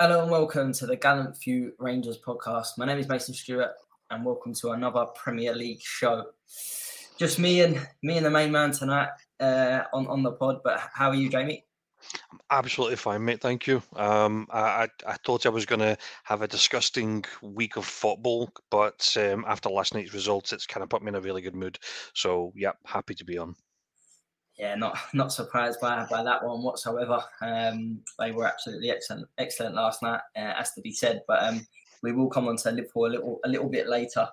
Hello and welcome to the Gallant Few Rangers podcast. My name is Mason Stewart and welcome to another Premier League show. Just me and me and the main man tonight uh, on on the pod. But how are you, Jamie? I'm absolutely fine, mate. Thank you. Um, I, I, I thought I was going to have a disgusting week of football, but um, after last night's results, it's kind of put me in a really good mood. So, yeah, happy to be on yeah, not not surprised by by that one whatsoever. Um, they were absolutely excellent, excellent last night, uh, as to be said. But um, we will come on to Liverpool a little a little bit later.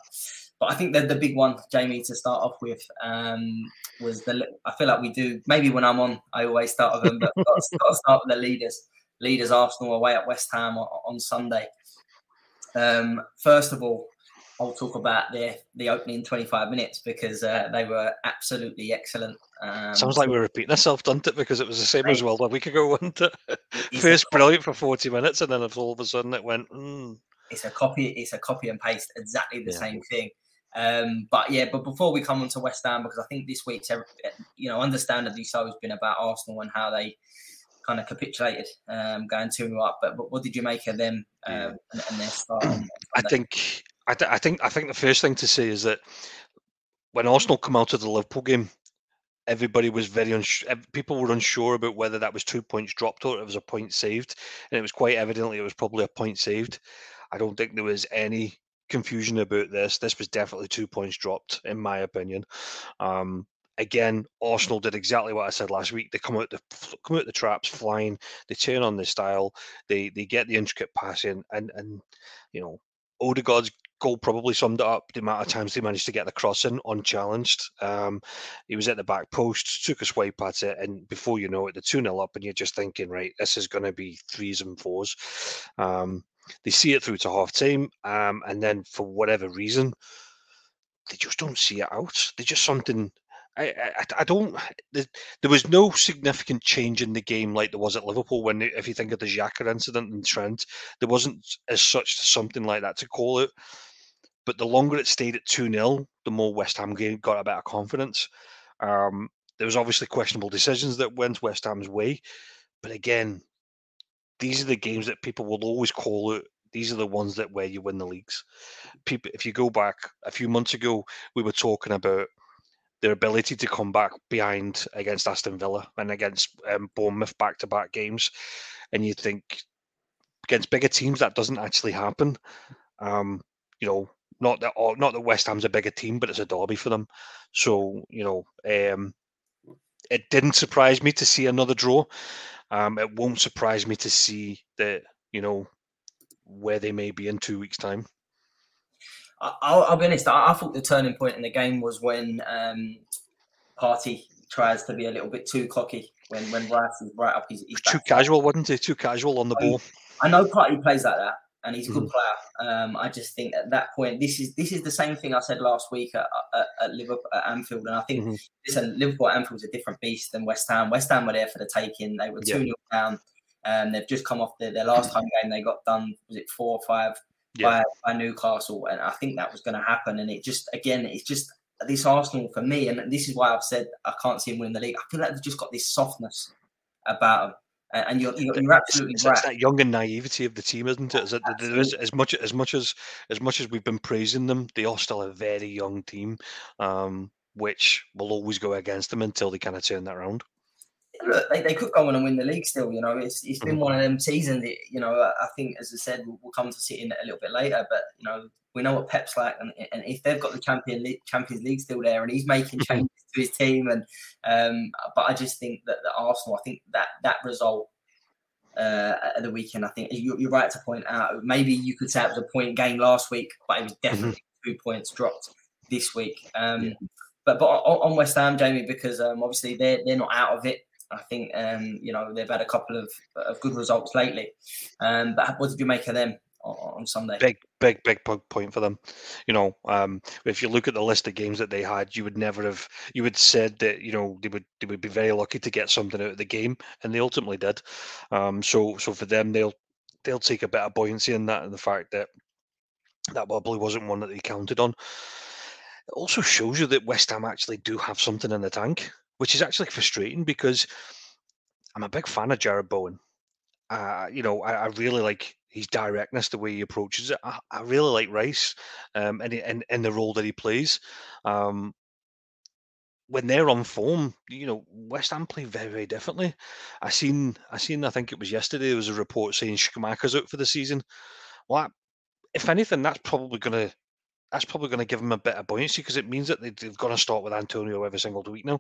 But I think that the big one, Jamie, to start off with, um, was the. I feel like we do. Maybe when I'm on, I always start with them, but got to, start with the leaders. Leaders Arsenal away at West Ham on, on Sunday. Um, first of all, I'll talk about the the opening 25 minutes because uh, they were absolutely excellent. Um, Sounds like we're repeating ourselves, doesn't it? Because it was the same as well a week ago, wasn't it? First brilliant for 40 minutes, and then all of a sudden it went. Mm. It's a copy. It's a copy and paste, exactly the yeah. same thing. Um, but yeah, but before we come on to West Ham, because I think this week's, you know, understandably so, has been about Arsenal and how they kind of capitulated, um, going two up. But, but, what did you make of them um, and, and, their start? I think I, th- I think I think the first thing to say is that when Arsenal come out of the Liverpool game, everybody was very unsure. People were unsure about whether that was two points dropped or it was a point saved, and it was quite evidently it was probably a point saved. I don't think there was any confusion about this. This was definitely two points dropped, in my opinion. Um, again, Arsenal did exactly what I said last week. They come out the come out the traps flying. They turn on the style. They they get the intricate passing, and and you know Odegaard's goal probably summed it up the amount of times they managed to get the crossing unchallenged. Um, he was at the back post, took a swipe at it, and before you know it, the 2 0 up, and you're just thinking, right, this is going to be threes and fours. Um, they see it through to half time, um, and then for whatever reason, they just don't see it out. They just something I, I, I don't. There was no significant change in the game like there was at Liverpool. When, if you think of the Xhaka incident and Trent, there wasn't as such something like that to call it. But the longer it stayed at two 0 the more West Ham got a better confidence. Um, there was obviously questionable decisions that went West Ham's way, but again, these are the games that people will always call it. These are the ones that where you win the leagues. People, if you go back a few months ago, we were talking about their ability to come back behind against Aston Villa and against um, Bournemouth back to back games. And you think against bigger teams that doesn't actually happen. Um, you know, not that not that West Ham's a bigger team, but it's a derby for them. So you know, um, it didn't surprise me to see another draw. Um, it won't surprise me to see that you know where they may be in two weeks' time. I'll, I'll be honest. I, I, thought the turning point in the game was when um, Partey tries to be a little bit too cocky when when Rice is right up his. his too casual, wasn't he? Too casual on the ball. I know Partey plays like that, and he's a good mm. player. Um, I just think at that point, this is this is the same thing I said last week at, at, at Liverpool at Anfield, and I think mm-hmm. listen, Liverpool at Anfield's a different beast than West Ham. West Ham were there for the taking. They were two 0 down. and they've just come off the, their last home game. They got done. Was it four or five yeah. by, by Newcastle? And I think that was going to happen. And it just again, it's just this Arsenal for me, and this is why I've said I can't see him winning the league. I feel like they've just got this softness about them. And you're, you're, you're absolutely it's, right. It's that young and naivety of the team, isn't it? Is there is, as much as much as as much as we've been praising them, they are still a very young team, um, which will always go against them until they kind of turn that around look, they, they could go on and win the league still. You know, it's it's been mm-hmm. one of them seasons. That, you know, I think as I said, we'll, we'll come to it a little bit later. But you know, we know what Pep's like, and, and if they've got the Champion League, Champions League still there, and he's making mm-hmm. changes to his team, and um, but I just think that the Arsenal, I think that that result uh, at the weekend, I think you're, you're, right to point out. Maybe you could say it was a point game last week, but it was mm-hmm. definitely mm-hmm. two points dropped this week. Um, yeah. But but on, West Ham, Jamie, because um, obviously they're they're not out of it. I think um, you know they've had a couple of, of good results lately. Um, but what did you make of them on, Sunday? Big, big, big point for them. You know, um, if you look at the list of games that they had, you would never have you would said that you know they would they would be very lucky to get something out of the game, and they ultimately did. Um, so so for them, they'll they'll take a bit of buoyancy in that and the fact that that probably wasn't one that they counted on. It also shows you that West Ham actually do have something in the tank which is actually frustrating because I'm a big fan of Jarrod Bowen. Uh, you know, I, I, really like his directness, the way he approaches it. I, I really like Rice, um, and in, in the role that he plays. Um, when they're on form, you know, West Ham play very, very differently. I seen, I seen, I think it was yesterday. There was a report saying Scamacca's out for the season. Well, if anything, that's probably going to that's probably going to give them a bit of buoyancy because it means that they, have got to start with Antonio every single week now.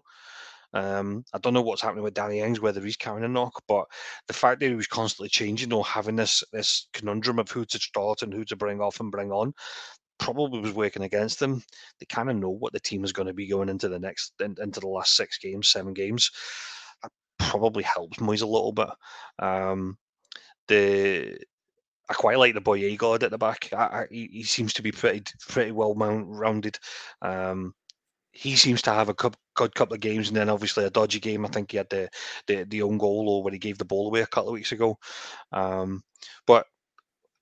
Um, I don't know what's happening with Danny Ings, whether he's carrying a knock, but the fact that he was constantly changing or having this this conundrum of who to start and who to bring off and bring on probably was working against them. They kind of know what the team is going to be going into the next in, into the last six games, seven games. That probably helps Moyes a little bit. Um, the I quite like the boy Igor at the back. I, I, he, seems to be pretty pretty well rounded. Um, he seems to have a good couple of games, and then obviously a dodgy game. I think he had the the, the own goal or when he gave the ball away a couple of weeks ago. Um, but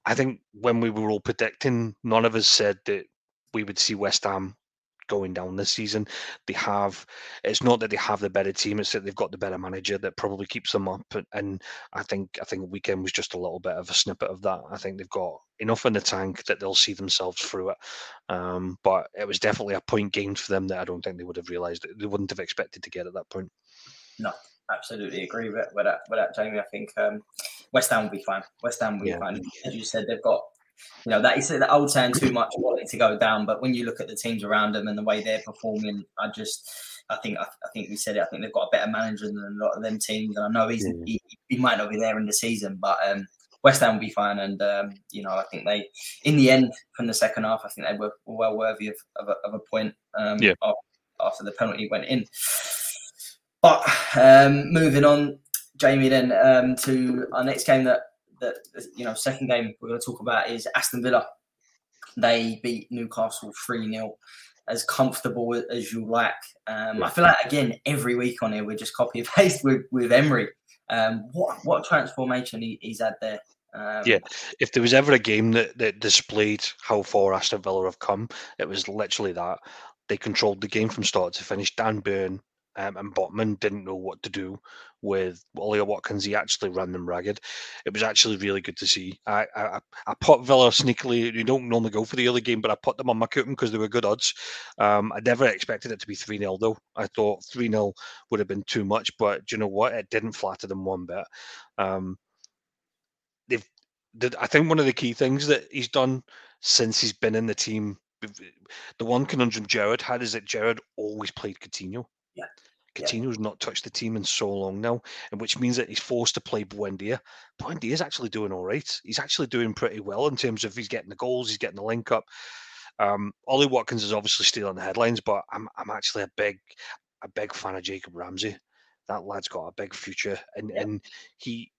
I think when we were all predicting, none of us said that we would see West Ham going down this season. They have it's not that they have the better team; it's that they've got the better manager that probably keeps them up. And I think I think weekend was just a little bit of a snippet of that. I think they've got enough in the tank that they'll see themselves through it. Um, but it was definitely a point gained for them that I don't think they would have realised they wouldn't have expected to get at that point. No, absolutely agree with, with that. With that, Jamie. I think um, West Ham will be fine. West Ham will yeah. be fine. As you said, they've got you know that is the old saying too much quality to go down but when you look at the teams around them and the way they're performing i just i think i, I think we said it i think they've got a better manager than a lot of them teams and i know he's, yeah. he, he might not be there in the season but um, west ham will be fine and um, you know i think they in the end from the second half i think they were well worthy of, of, a, of a point um, yeah. after the penalty went in but um, moving on jamie then um, to our next game that that you know second game we're going to talk about is Aston Villa. They beat Newcastle three 0 as comfortable as you like. Um, I feel like again every week on here we're just copy and paste with with Emery. Um, what what transformation he, he's had there. Um, yeah, if there was ever a game that, that displayed how far Aston Villa have come, it was literally that. They controlled the game from start to finish. Dan Burn um, and Botman didn't know what to do with Ollie Watkins. He actually ran them ragged. It was actually really good to see. I I, I put Villa sneakily. You don't normally go for the early game, but I put them on my coupon because they were good odds. Um, I never expected it to be 3 0, though. I thought 3 0 would have been too much, but do you know what? It didn't flatter them one bit. Um, they've, did, I think one of the key things that he's done since he's been in the team the one conundrum Gerrard had is that Gerrard always played Coutinho. Yeah. Coutinho's yeah. not touched the team in so long now, and which means that he's forced to play Buendia. Buendia is actually doing all right. He's actually doing pretty well in terms of he's getting the goals, he's getting the link up. Um, Ollie Watkins is obviously stealing the headlines, but I'm I'm actually a big a big fan of Jacob Ramsey. That lad's got a big future, and and he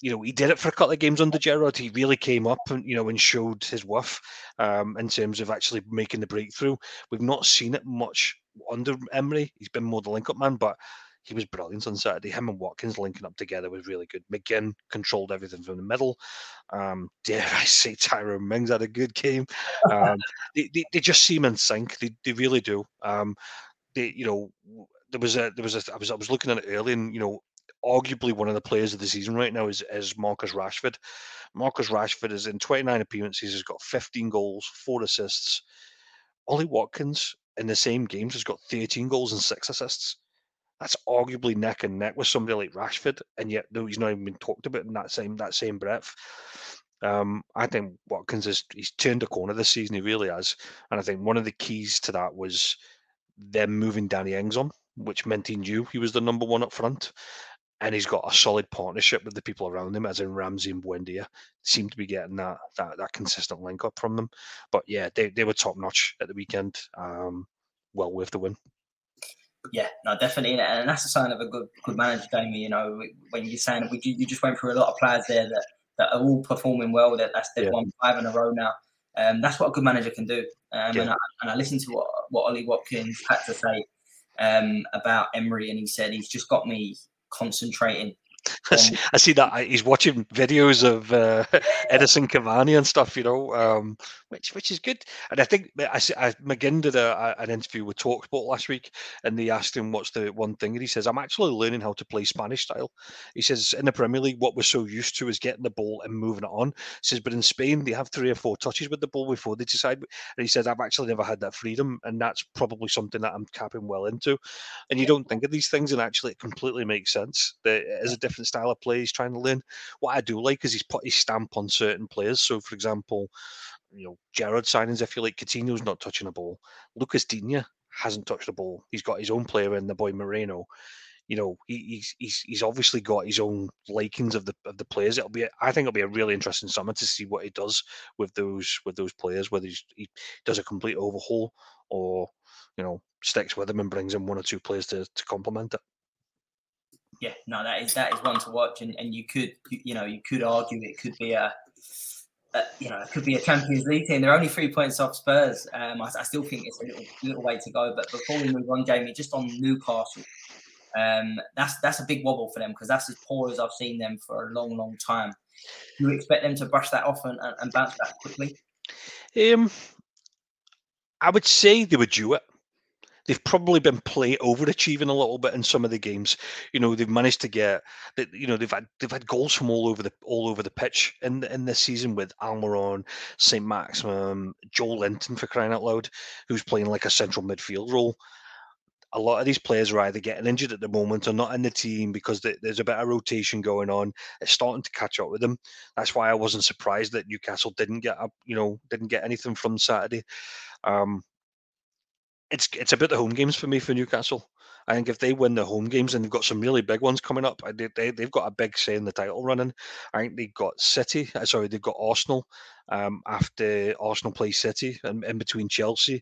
you know, he did it for a couple of games under Gerrard. He really came up and you know and showed his worth um, in terms of actually making the breakthrough. We've not seen it much under Emery. He's been more the link-up man, but he was brilliant on Saturday. Him and Watkins linking up together was really good. McGinn controlled everything from the middle. Um, dare I say, Tyrone Mings had a good game. Um, they, they, they, just seem in sync. They, they really do. Um, they, you know, there was a there was a I was I was looking at it early, and you know, arguably one of the players of the season right now is, is Marcus Rashford. Marcus Rashford is in 29 appearances, He's got 15 goals, four assists. Ollie Watkins in the same games has got 13 goals and six assists. That's arguably neck and neck with somebody like Rashford, and yet though he's not even been talked about in that same that same breath. Um, I think Watkins has he's turned a corner this season. He really has, and I think one of the keys to that was them moving Danny Ings on, which meant he knew he was the number one up front and he's got a solid partnership with the people around him, as in Ramsey and Buendia. Seem to be getting that that that consistent link up from them. But yeah, they, they were top notch at the weekend. Um, well worth the win. Yeah, no, definitely, and that's a sign of a good good manager, Jamie. You know, when you're saying we, you just went through a lot of players there that, that are all performing well. That that's they've yeah. won five in a row now. Um, that's what a good manager can do. Um, yeah. and, I, and I listened to what what Ollie Watkins had to say um, about Emery, and he said he's just got me concentrating. I see, I see that he's watching videos of uh, Edinson Cavani and stuff, you know, um, which which is good. And I think I, I McGinn did a, an interview with Talksport last week, and they asked him what's the one thing, and he says, "I'm actually learning how to play Spanish style." He says, "In the Premier League, what we're so used to is getting the ball and moving it on." He says, "But in Spain, they have three or four touches with the ball before they decide." And he says, "I've actually never had that freedom, and that's probably something that I'm capping well into." And you don't think of these things, and actually, it completely makes sense. That it is a different style of play he's trying to learn. What I do like is he's put his stamp on certain players. So, for example, you know, Gerrard signings, if you like, Coutinho's not touching a ball. Lucas Digne hasn't touched the ball. He's got his own player in the boy Moreno. You know, he, he's he's he's obviously got his own likings of the of the players. It'll be, I think, it'll be a really interesting summer to see what he does with those with those players. Whether he does a complete overhaul or you know sticks with them and brings in one or two players to to complement it. Yeah, no, that is that is one to watch, and, and you could you know you could argue it could be a uh, you know, it could be a Champions League team. They're only three points off Spurs. Um, I, I, still think it's a little, little way to go. But before we move on, Jamie, just on Newcastle, um, that's that's a big wobble for them because that's as poor as I've seen them for a long, long time. Do you expect them to brush that off and, and bounce back quickly? Um, I would say they would do it they've probably been play overachieving a little bit in some of the games. You know, they've managed to get that. You know, they've had they've had goals from all over the all over the pitch in in this season with Almiron, Saint Maximin, Joelinton for crying out loud, who's playing like a central midfield role. A lot of these players are either getting injured at the moment or not in the team because there's a bit of rotation going on. It's starting to catch up with them. That's why I wasn't surprised that Newcastle didn't get up, you know, didn't get anything from Saturday. Um, it's it's about the home games for me for Newcastle. I think if they win the home games and they've got some really big ones coming up, they, they, they've got a big say in the title running. I think they've got City, uh, sorry, they've got Arsenal um, after Arsenal play City and in between Chelsea.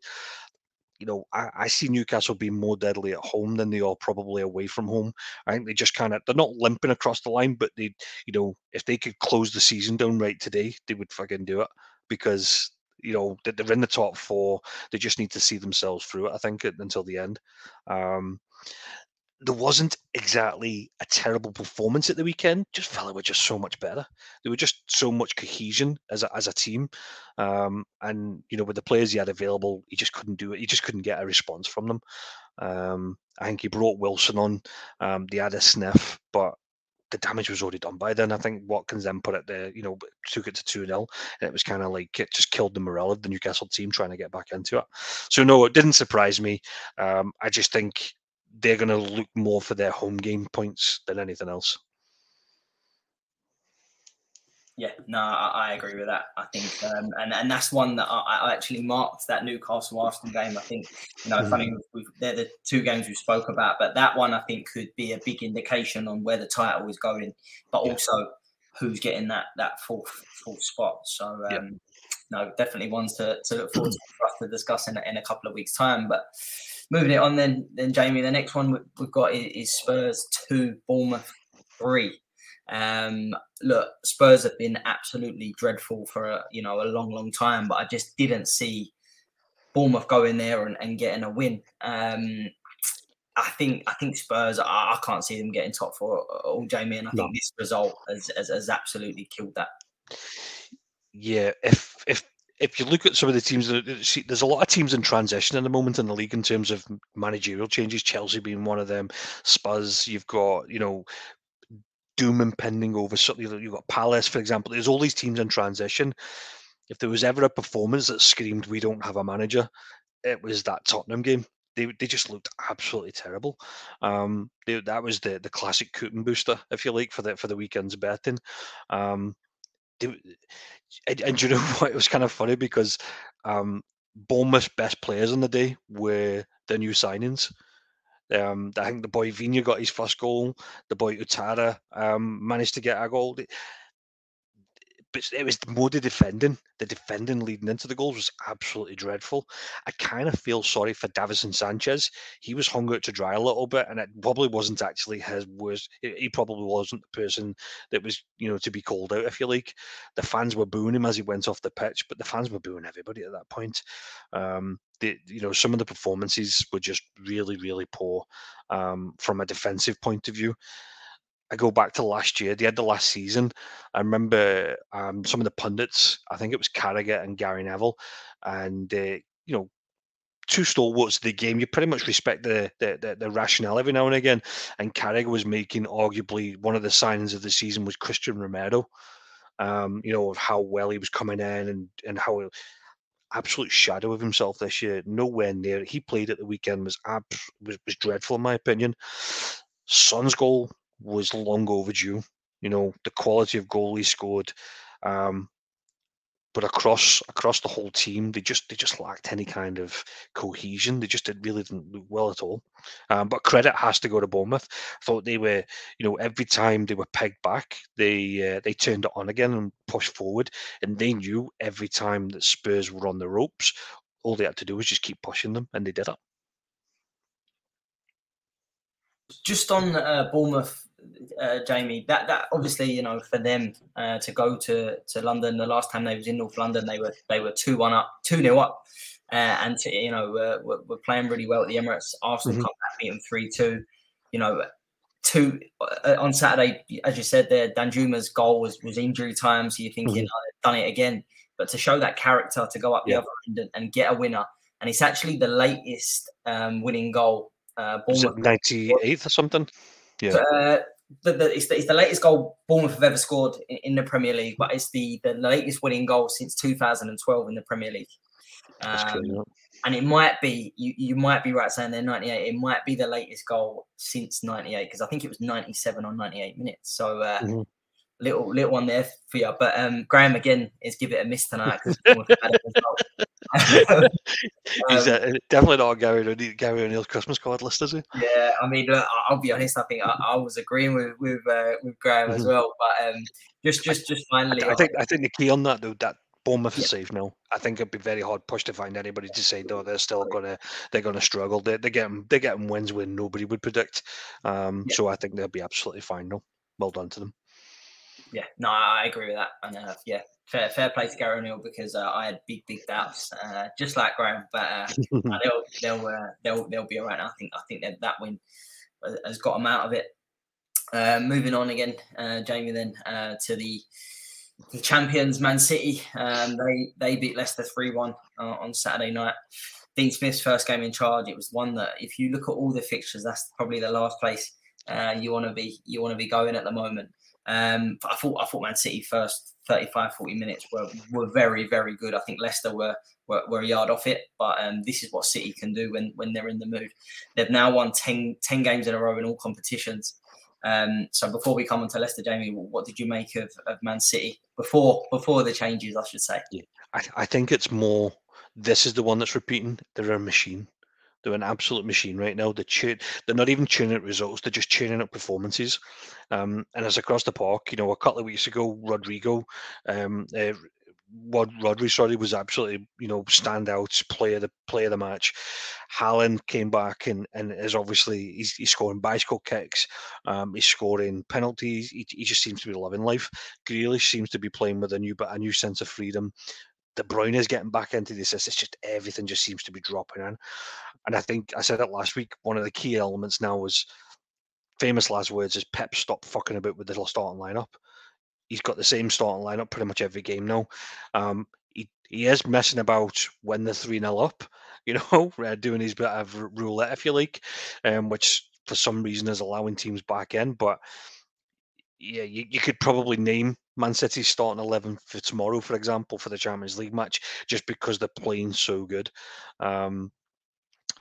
You know, I, I see Newcastle being more deadly at home than they are probably away from home. I think they just kind of, they're not limping across the line, but they, you know, if they could close the season down right today, they would fucking do it because you know they're in the top four. They just need to see themselves through it. I think until the end. Um, there wasn't exactly a terrible performance at the weekend. Just felt it were just so much better. There were just so much cohesion as a, as a team, um, and you know with the players he had available, he just couldn't do it. He just couldn't get a response from them. Um, I think he brought Wilson on. Um, they had a sniff, but the damage was already done by then. I think Watkins then put it there, you know, took it to 2 0. And it was kind of like it just killed the morale of the Newcastle team trying to get back into it. So, no, it didn't surprise me. Um, I just think they're going to look more for their home game points than anything else. Yeah, no, I, I, agree with that. I think, um, and and that's one that I, I, actually marked that Newcastle Arsenal game. I think, you know, mm. funny we've, they're the two games we spoke about, but that one I think could be a big indication on where the title is going, but also who's getting that that fourth fourth spot. So, um, no, definitely ones to, to look forward to for us to discuss in, in a couple of weeks' time. But moving it on, then, then Jamie, the next one we've got is Spurs two, Bournemouth three. Um, look, Spurs have been absolutely dreadful for a, you know a long, long time, but I just didn't see Bournemouth going there and, and getting a win. Um, I think I think Spurs. I, I, can't see them getting top four all, Jamie, and I no. think this result has, has, has absolutely killed that. Yeah, if if if you look at some of the teams, there's a lot of teams in transition at the moment in the league in terms of managerial changes. Chelsea being one of them. Spurs, you've got you know doom impending over something. That you've got Palace, for example. There's all these teams in transition. If there was ever a performance that screamed, "We don't have a manager," it was that Tottenham game. They, they just looked absolutely terrible. Um, they, that was the the classic coupon buster, if you like, for the for the weekend's betting. Um, they, and, and you know what? It was kind of funny because um, Bournemouth's best players on the day were the new signings. Um, I think the boy Vina got his first goal. The boy Ouattara um, managed to get a goal but it was more the defending. The defending leading into the goals was absolutely dreadful. I kind of feel sorry for Davinson Sanchez. He was hung out to dry a little bit, and it probably wasn't actually his worst. He probably wasn't the person that was, you know, to be called out. If you like, the fans were booing him as he went off the pitch, but the fans were booing everybody at that point. Um, the, you know, some of the performances were just really, really poor um, from a defensive point of view. I go back to last year, the end of last season. I remember um, some of the pundits. I think it was Carragher and Gary Neville, and uh, you know, two stalwarts of the game. You pretty much respect the, the the, the rationale every now and again. And Carragher was making arguably one of the signings of the season was Cristian Romero. Um, you know of how well he was coming in and and how absolute shadow of himself this year. Nowhere near. He played at the weekend was ab- was, was dreadful in my opinion. Son's goal was long overdue. You know, the quality of goal he scored, um, but across across the whole team, they just they just lacked any kind of cohesion. They just did, really didn't look well at all. Um, but credit has to go to Bournemouth. I thought they were, you know, every time they were pegged back, they uh, they turned it on again and pushed forward, and they knew every time that Spurs were on the ropes, all they had to do was just keep pushing them, and they did it. Just on uh, Bournemouth uh, Jamie, that that obviously you know for them uh, to go to to London. The last time they was in North London, they were they were two one up, two 0 up, uh, and to, you know uh, we're, we're, playing really well at the Emirates. Arsenal mm-hmm. come back beat them three two. You know, two uh, on Saturday, as you said there, Danjuma's goal was was injury time, so you're thinking mm-hmm. oh, done it again. But to show that character to go up yeah. the other end and, and, get a winner, and it's actually the latest um, winning goal. Uh, ninety eighth or something. Yeah. Uh, the, the, it's, the, it's the latest goal Bournemouth have ever scored in, in, the Premier League, but it's the, the latest winning goal since 2012 in the Premier League. Um, and it might be you, you might be right saying they're 98. It might be the latest goal since 98 because I think it was 97 or 98 minutes. So uh, mm-hmm little little one there for you. But um, Graham again is give it a miss tonight. um, He's uh, definitely not Gary O'Neill, Gary O'Neill's Christmas card list, is he? Yeah, I mean, look, I'll be honest. I think I, I was agreeing with with uh, with Graham as mm-hmm. well. But um, just just just finally, I, I think I think the key on that though that Bournemouth is safe now. I think it'd be very hard push to find anybody to say no. They're still gonna they're gonna struggle. They they getting they getting wins when nobody would predict. Um, yeah. so I think they'll be absolutely fine now. Well done to them yeah, no, I agree with that. And uh, yeah, fair, fair play to Gary O'Neill because uh, I had big, big doubts, uh, just like Graham. But uh, they'll they'll uh, they'll they'll be all right. I think I think that that win has got them out of it. Uh, moving on again, Jamie. Then to the the champions, Man City. Um, they they beat Leicester three one on Saturday night. Dean Smith's first game in charge. It was one that, if you look at all the fixtures, that's probably the last place you want to be. You want to be going at the moment. Um, I thought I thought Man City first 35, 40 minutes were, were very, very good. I think Leicester were, were, were a yard off it, but um, this is what City can do when, when they're in the mood. They've now won 10, 10 games in a row in all competitions. Um, so before we come on to Leicester, Jamie, what did you make of, of Man City before before the changes? I should say. Yeah, I, I think it's more. This is the one that's repeating. They're a machine. They're an absolute machine right now. They tune, they're not even tuning up results; they're just tuning up performances. Um, and as across the park, you know, a couple of weeks ago, Rodrigo um, uh, Rod, Rodri, sorry, was absolutely you know standout player the player of the match. Haaland came back and and is obviously he's, he's scoring bicycle kicks, um, he's scoring penalties. He, he just seems to be loving life. Grealish seems to be playing with a new a new sense of freedom. De Bruyne is getting back into this. It's just everything just seems to be dropping in, and I think I said it last week. One of the key elements now was famous last words is Pep stop fucking about with the starting lineup he's got the same starting lineup pretty much every game now. Um, he, he is messing about when they're 3 0 up, you know, doing his bit of roulette, if you like, um, which for some reason is allowing teams back in. But yeah, you, you could probably name Man City's starting 11 for tomorrow, for example, for the Champions League match, just because they're playing so good. Um,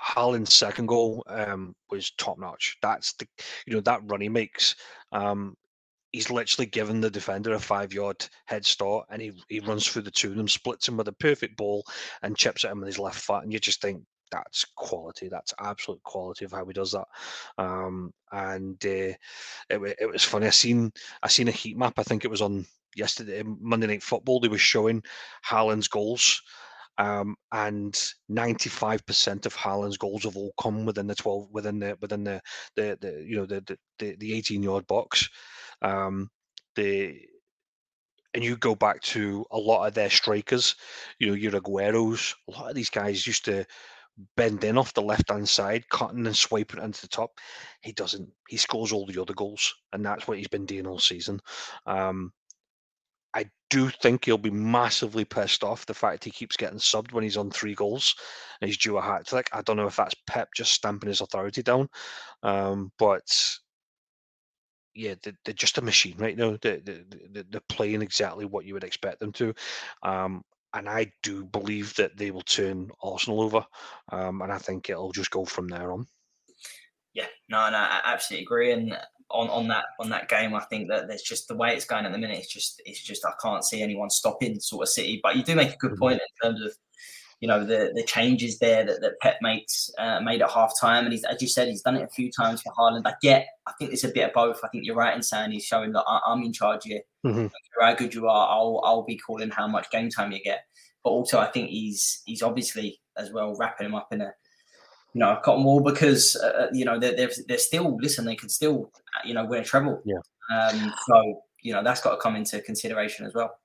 Haaland's second goal um, was top notch. That's the you know that run he makes. Um, he's literally given the defender a five yard head start and he, he runs through the two of them, splits him with a perfect ball and chips at him with his left foot. And you just think, that's quality. That's absolute quality of how he does that. Um, and uh, it, it was funny. I seen I seen a heat map. I think it was on yesterday Monday Night Football. They were showing Haaland's goals. Um, and 95% of Haaland's goals have all come within the 12 within the within the the, the you know the the, the 18 yard box. Um, the and you go back to a lot of their strikers, you know, your Agueros, a lot of these guys used to bend in off the left hand side, cutting and swiping into the top. He doesn't. He scores all the other goals, and that's what he's been doing all season. Um, I do think he'll be massively pissed off the fact he keeps getting subbed when he's on three goals and he's due a hat trick. I don't know if that's Pep just stamping his authority down, um, but yeah, they're, they're, just a machine right now. They're, they're, they're, playing exactly what you would expect them to. Um, and I do believe that they will turn Arsenal over. Um, and I think it'll just go from there on. Yeah, no, no, I absolutely agree. And on, on that on that game, I think that there's just the way it's going at the minute. It's just it's just I can't see anyone stopping sort of City. But you do make a good mm-hmm. point in terms of you know the the changes there that, that Pep makes uh, made at half time, and he's as you said he's done it a few times for Haaland. I get, I think it's a bit of both. I think you're right in saying he's showing that I, am in charge here. Mm-hmm. How good you are, I'll I'll be calling how much game time you get. But also, I think he's he's obviously as well wrapping him up in a you know cotton wool because uh, uh you know they're, they're they're still listen they could still uh, you know win a treble. Yeah. Um. So you know that's got to come into consideration as well.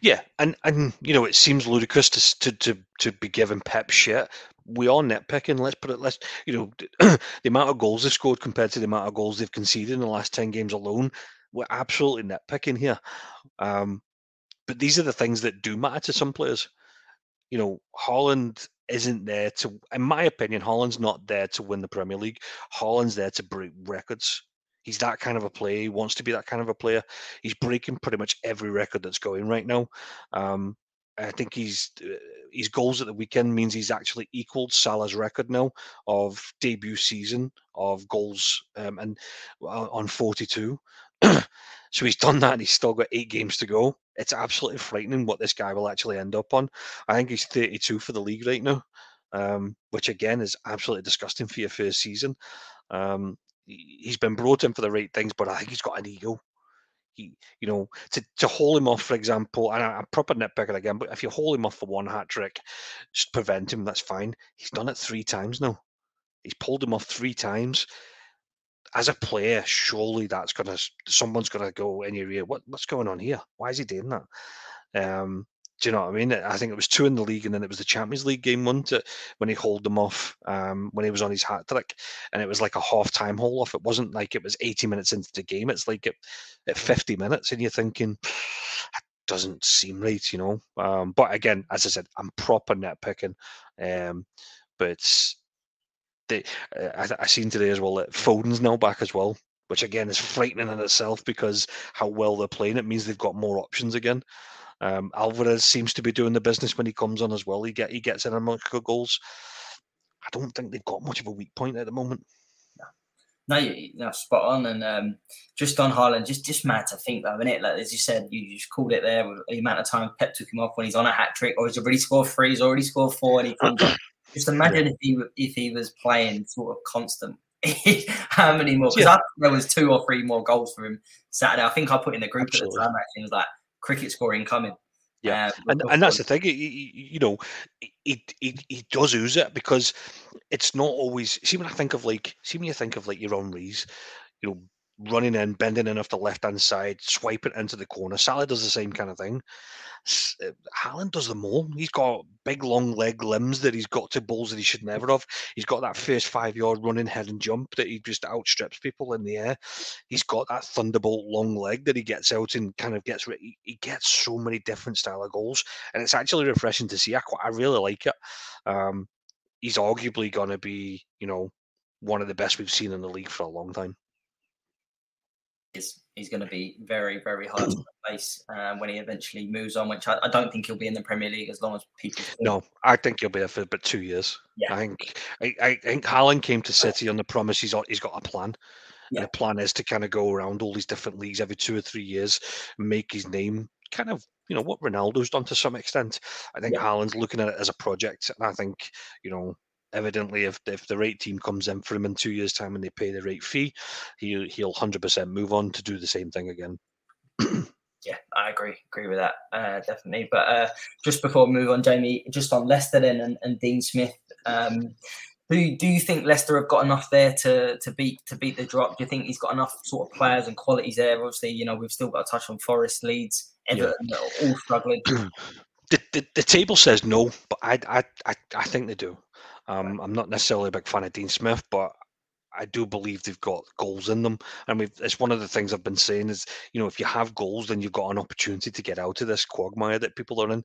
Yeah, and and you know it seems ludicrous to to to, to be giving Pep shit. We are nitpicking. Let's put it. Let's you know the amount of goals they've scored compared to the amount of goals they've conceded in the last ten games alone. We're absolutely nitpicking here. Um, but these are the things that do matter to some players. You know, Haaland isn't there to, in my opinion, Haaland's not there to win the Premier League. Haaland's there to break records. He's that kind of a player. He wants to be that kind of a player. He's breaking pretty much every record that's going right now. Um, I think he's uh, his goals at the weekend means he's actually equaled Salah's record now of debut season of goals um, and uh, on 42. so he's done that and he's still got eight games to go. It's absolutely frightening what this guy will actually end up on. I think he's 32 for the league right now, um, which again is absolutely disgusting for your first season. Um, he's been brought in for the right things, but I think he's got an ego. He, you know, to, to hold him off, for example, and I, am proper nitpicker again, but if you hold him off for one hat trick, just prevent him, that's fine. He's done it three times now. He's pulled him off three times. As a player, surely that's gonna someone's gonna go in your ear. What what's going on here? Why is he doing that? Um, do you know what I mean? I think it was two in the league, and then it was the Champions League game one to, when he hauled them off um, when he was on his hat trick, and it was like a half time haul off. It wasn't like it was 80 minutes into the game. It's like at 50 minutes, and you're thinking, it doesn't seem right, you know. Um, but again, as I said, I'm proper nitpicking. Um, but they, I, I seen today as well that Foden's now back as well, which again is frightening in itself because how well they're playing. It means they've got more options again. Um, Alvarez seems to be doing the business when he comes on as well. He get he gets in amongst the goals. I don't think they've got much of a weak point at the moment. No, you, are spot on. And um, just on Haaland, just just mad to think though, isn't it? Like as you said, you just called it there. with The amount of time Pep took him off when he's on a hat trick, or he's already scored three, he's already scored four, and he comes Just imagine yeah. if he if he was playing sort of constant. how many more? Because yeah. there was two or three more goals for him Saturday. I think I put in the group Absolutely. at the time. Actually, it was like cricket scoring coming. Yeah, uh, and and that's the thing. He, he, you know, he, he he does use it because it's not always. See, when I think of like, see when you think of like your own Rees, you know, running in, bending in off the left hand side, swiping into the corner. Salah does the same kind of thing. Uh, Haaland does them all. He's got big, long leg limbs that he's got to balls that he should never have. He's got that first five yard running head and jump that he just outstrips people in the air. He's got that thunderbolt long leg that he gets out and kind of gets. He gets so many different style of goals, and it's actually refreshing to see. I quite, I really like it. Um, he's arguably going to be, you know, one of the best we've seen in the league for a long time is he's going to be very, very hard to replace uh, when he eventually moves on. Which I, I, don't think he'll be in the Premier League as long as people. Think. No, I think he'll be there for about two years. Yeah. I think I, I think Haaland came to City on the promise he's he's got a plan. Yeah. And the plan is to kind of go around all these different leagues every two or three years, make his name kind of you know what Ronaldo's done to some extent. I think yeah. Haaland's looking at it as a project, and I think you know evidently if if the right team comes in for him in two years' time and they pay the right fee, he he'll hundred percent move on to do the same thing again. yeah, I agree. Agree with that uh, definitely. But uh, just before we move on, Jamie, just on Leicester then and, and Dean Smith. Um, do, do you think Leicester have got enough there to to beat to beat the drop? Do you think he's got enough sort of players and qualities there? Obviously, you know we've still got to touch on Forest, Leeds, Everton, yeah. all struggling. the, the, the table says no, but I, I I I think they do. Um, I'm not necessarily a big fan of Dean Smith, but I do believe they've got goals in them. And it's one of the things I've been saying is, you know, if you have goals, then you've got an opportunity to get out of this quagmire that people are in.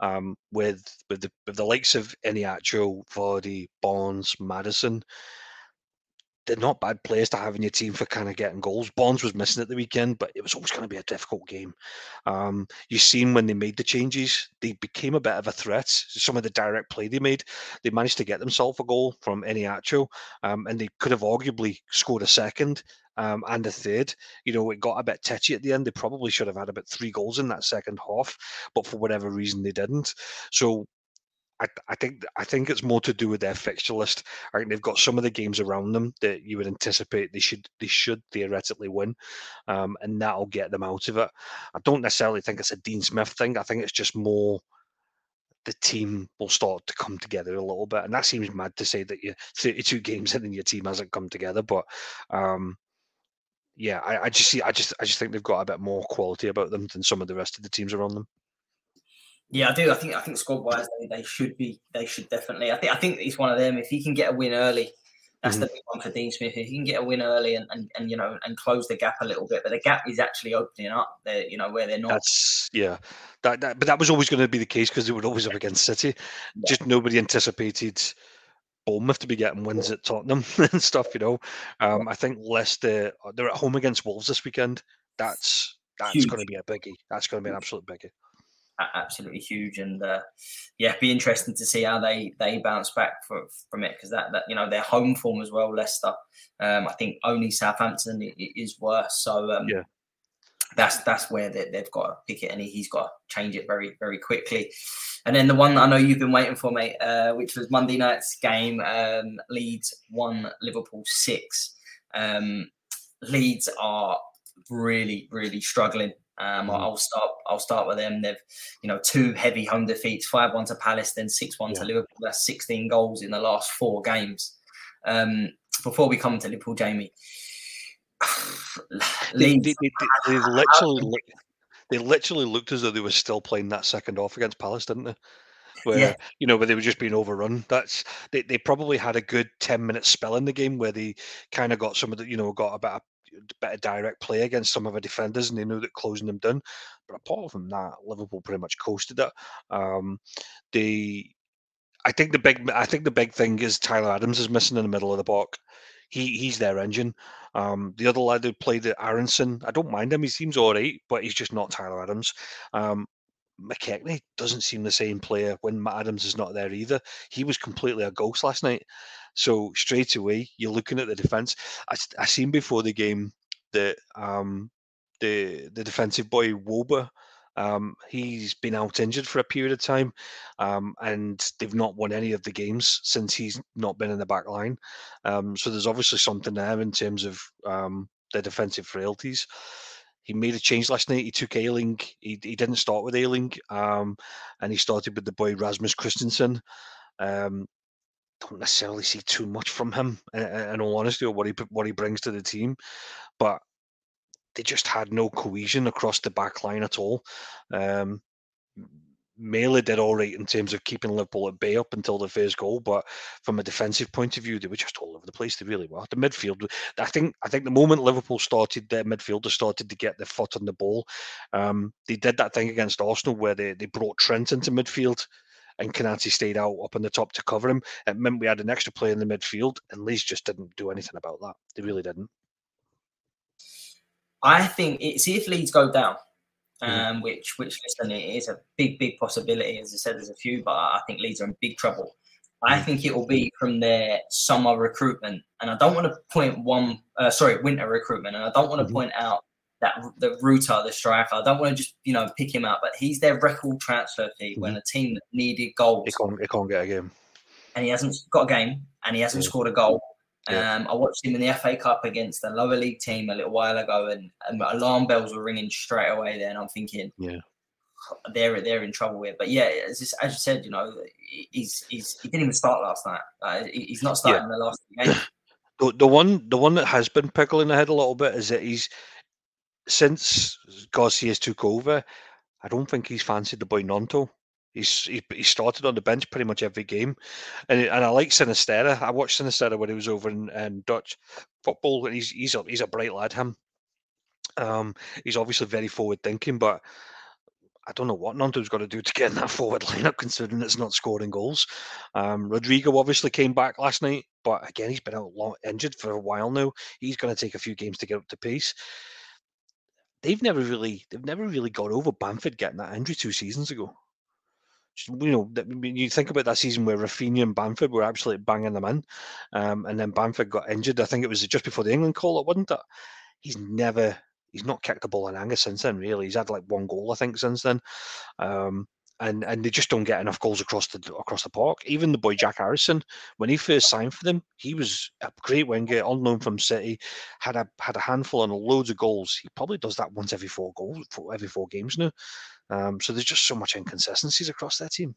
Um, with with the with the likes of Iheanacho, Vardy, Barnes, Maddison, they're not bad players to have in your team for kind of getting goals. Bonds was missing at the weekend, but it was always going to be a difficult game. Um, you've seen when they made the changes, they became a bit of a threat. Some of the direct play they made, they managed to get themselves a goal from Iheanacho, um, and they could have arguably scored a second um, and a third. You know, it got a bit tetchy at the end. They probably should have had about three goals in that second half, but for whatever reason they didn't. So I, I, think I think it's more to do with their fixture list. I think they've got some of the games around them that you would anticipate they should they should theoretically win, um, and that'll get them out of it. I don't necessarily think it's a Dean Smith thing. I think it's just more the team will start to come together a little bit, and that seems mad to say that you're 32 games in and your team hasn't come together, but. Um, yeah, I, I just see. I just, I just think they've got a bit more quality about them than some of the rest of the teams around them. Yeah, I do. I think I think squad wise they, they should be they should definitely. I think I think he's one of them. If he can get a win early, that's mm-hmm. the big one for Dean Smith. If he can get a win early and, and, and you know and close the gap a little bit, but the gap is actually opening up. There, you know where they're not. That's yeah. That, that but that was always going to be the case because they were always up against City. Yeah. Just nobody anticipated Bournemouth to be getting wins yeah. at Tottenham and stuff. You know, um, I think Leicester they're at home against Wolves this weekend. That's that's going to be a biggie. That's going to be an absolute biggie absolutely huge. And uh, yeah, be interesting to see how they they bounce back for, from it because that that you know their home form as well. Leicester, um, I think only Southampton is worse. So um, yeah. That's that's where they, have got to pick it, and he's got to change it very very quickly. And then the one I know you've been waiting for, mate, uh, which was Monday night's game. Um, Leeds one, Liverpool six. Um, Leeds are really really struggling um, mm. I'll start. I'll start with them. They've, you know, two heavy home defeats: five one to Palace, then six one yeah. to Liverpool. That's sixteen goals in the last four games. Um, before we come to Liverpool, Jamie, they, they, they, they literally, they literally looked as though they were still playing that second off against Palace, didn't they? Where yeah. you know, where they were just being overrun. That's they, they probably had a good ten minute spell in the game where they kind of got some of the you know got a bit of bit of direct play against some of the defenders, and they knew that closing them down. But apart from that, Liverpool pretty much coasted it. Um, they, I think the big, I think the big thing is Tyler Adams is missing in the middle of the park. He he's their engine. Um, the other lad who played at Aaronson, I don't mind him. He seems all right, but he's just not Tyler Adams. Um, McKennie doesn't seem the same player when Matt Adams is not there either. He was completely a ghost last night. So straight away, you're looking at the defense. I, I seen before the game that um, the the defensive boy Wöber, um, he's been out injured for a period of time, um, and they've not won any of the games since he's not been in the back line. Um, so there's obviously something there in terms of um, their defensive frailties. He made a change last night. He took Ayling. He, he didn't start with Ayling, um, and he started with the boy Rasmus Kristensen. Um, don't necessarily see too much from him, in, in all honesty, or what he what he brings to the team. But they just had no cohesion across the back line at all. Um, Mele did all right in terms of keeping Liverpool at bay up until the first goal, but from a defensive point of view, they were just all over the place. They really were. The midfield, I think, I think the moment Liverpool started, their midfielders started to get their foot on the ball. Um, they did that thing against Arsenal where they, they brought Trent into midfield and Konaté stayed out up on the top to cover him. It meant we had an extra player in the midfield, and Leeds just didn't do anything about that. They really didn't. I think it, see if Leeds go down. Um, mm-hmm. which which listen, it is a big big possibility. As I said, there's a few, but I think Leeds are in big trouble. I mm-hmm. think it will be from their summer recruitment, and I don't want to point one, uh, sorry, winter recruitment, and I don't want to mm-hmm. point out that the Rutter, the striker. I don't want to just you know pick him out, but he's their record transfer fee mm-hmm. when a team needed goals. He can't, he can't get a game, and he hasn't got a game, and he hasn't yeah. scored a goal. Yeah. Um, I watched him in the FA Cup against a lower league team a little while ago, and, and alarm bells were ringing straight away. There, and I'm thinking, yeah, they're they're in trouble here. But yeah, as, just, as you said, you know, he's he's he didn't even start last night. Uh, he's not starting yeah. the last game. The, the one the one that has been pickling the head a little bit is that he's since Garcia's took over. I don't think he's fancied the boy Gnonto. He's he, he started on the bench pretty much every game, and and I like Sinisterra. I watched Sinisterra when he was over in, Dutch football, and he's he's a he's a bright lad. Him, um, he's obviously very forward thinking, but I don't know what Nando's got to do to get in that forward lineup, considering it's not scoring goals. Um, Rodrigo obviously came back last night, but again he's been out long, injured for a while now. He's going to take a few games to get up to pace. They've never really they've never really got over Bamford getting that injury two seasons ago you know, you think about that season where Raphinha and Bamford were absolutely banging them in, um, and then Bamford got injured. I think it was just before the England call, it wasn't it? He's never, he's not kicked the ball in anger since then. Really, he's had like one goal, I think, since then. Um, and and they just don't get enough goals across the across the park. Even the boy Jack Harrison, when he first signed for them, he was a great winger, loan from City, had a had a handful and loads of goals. He probably does that once every four goals, every four games now. Um, so there's just so much inconsistencies across their team.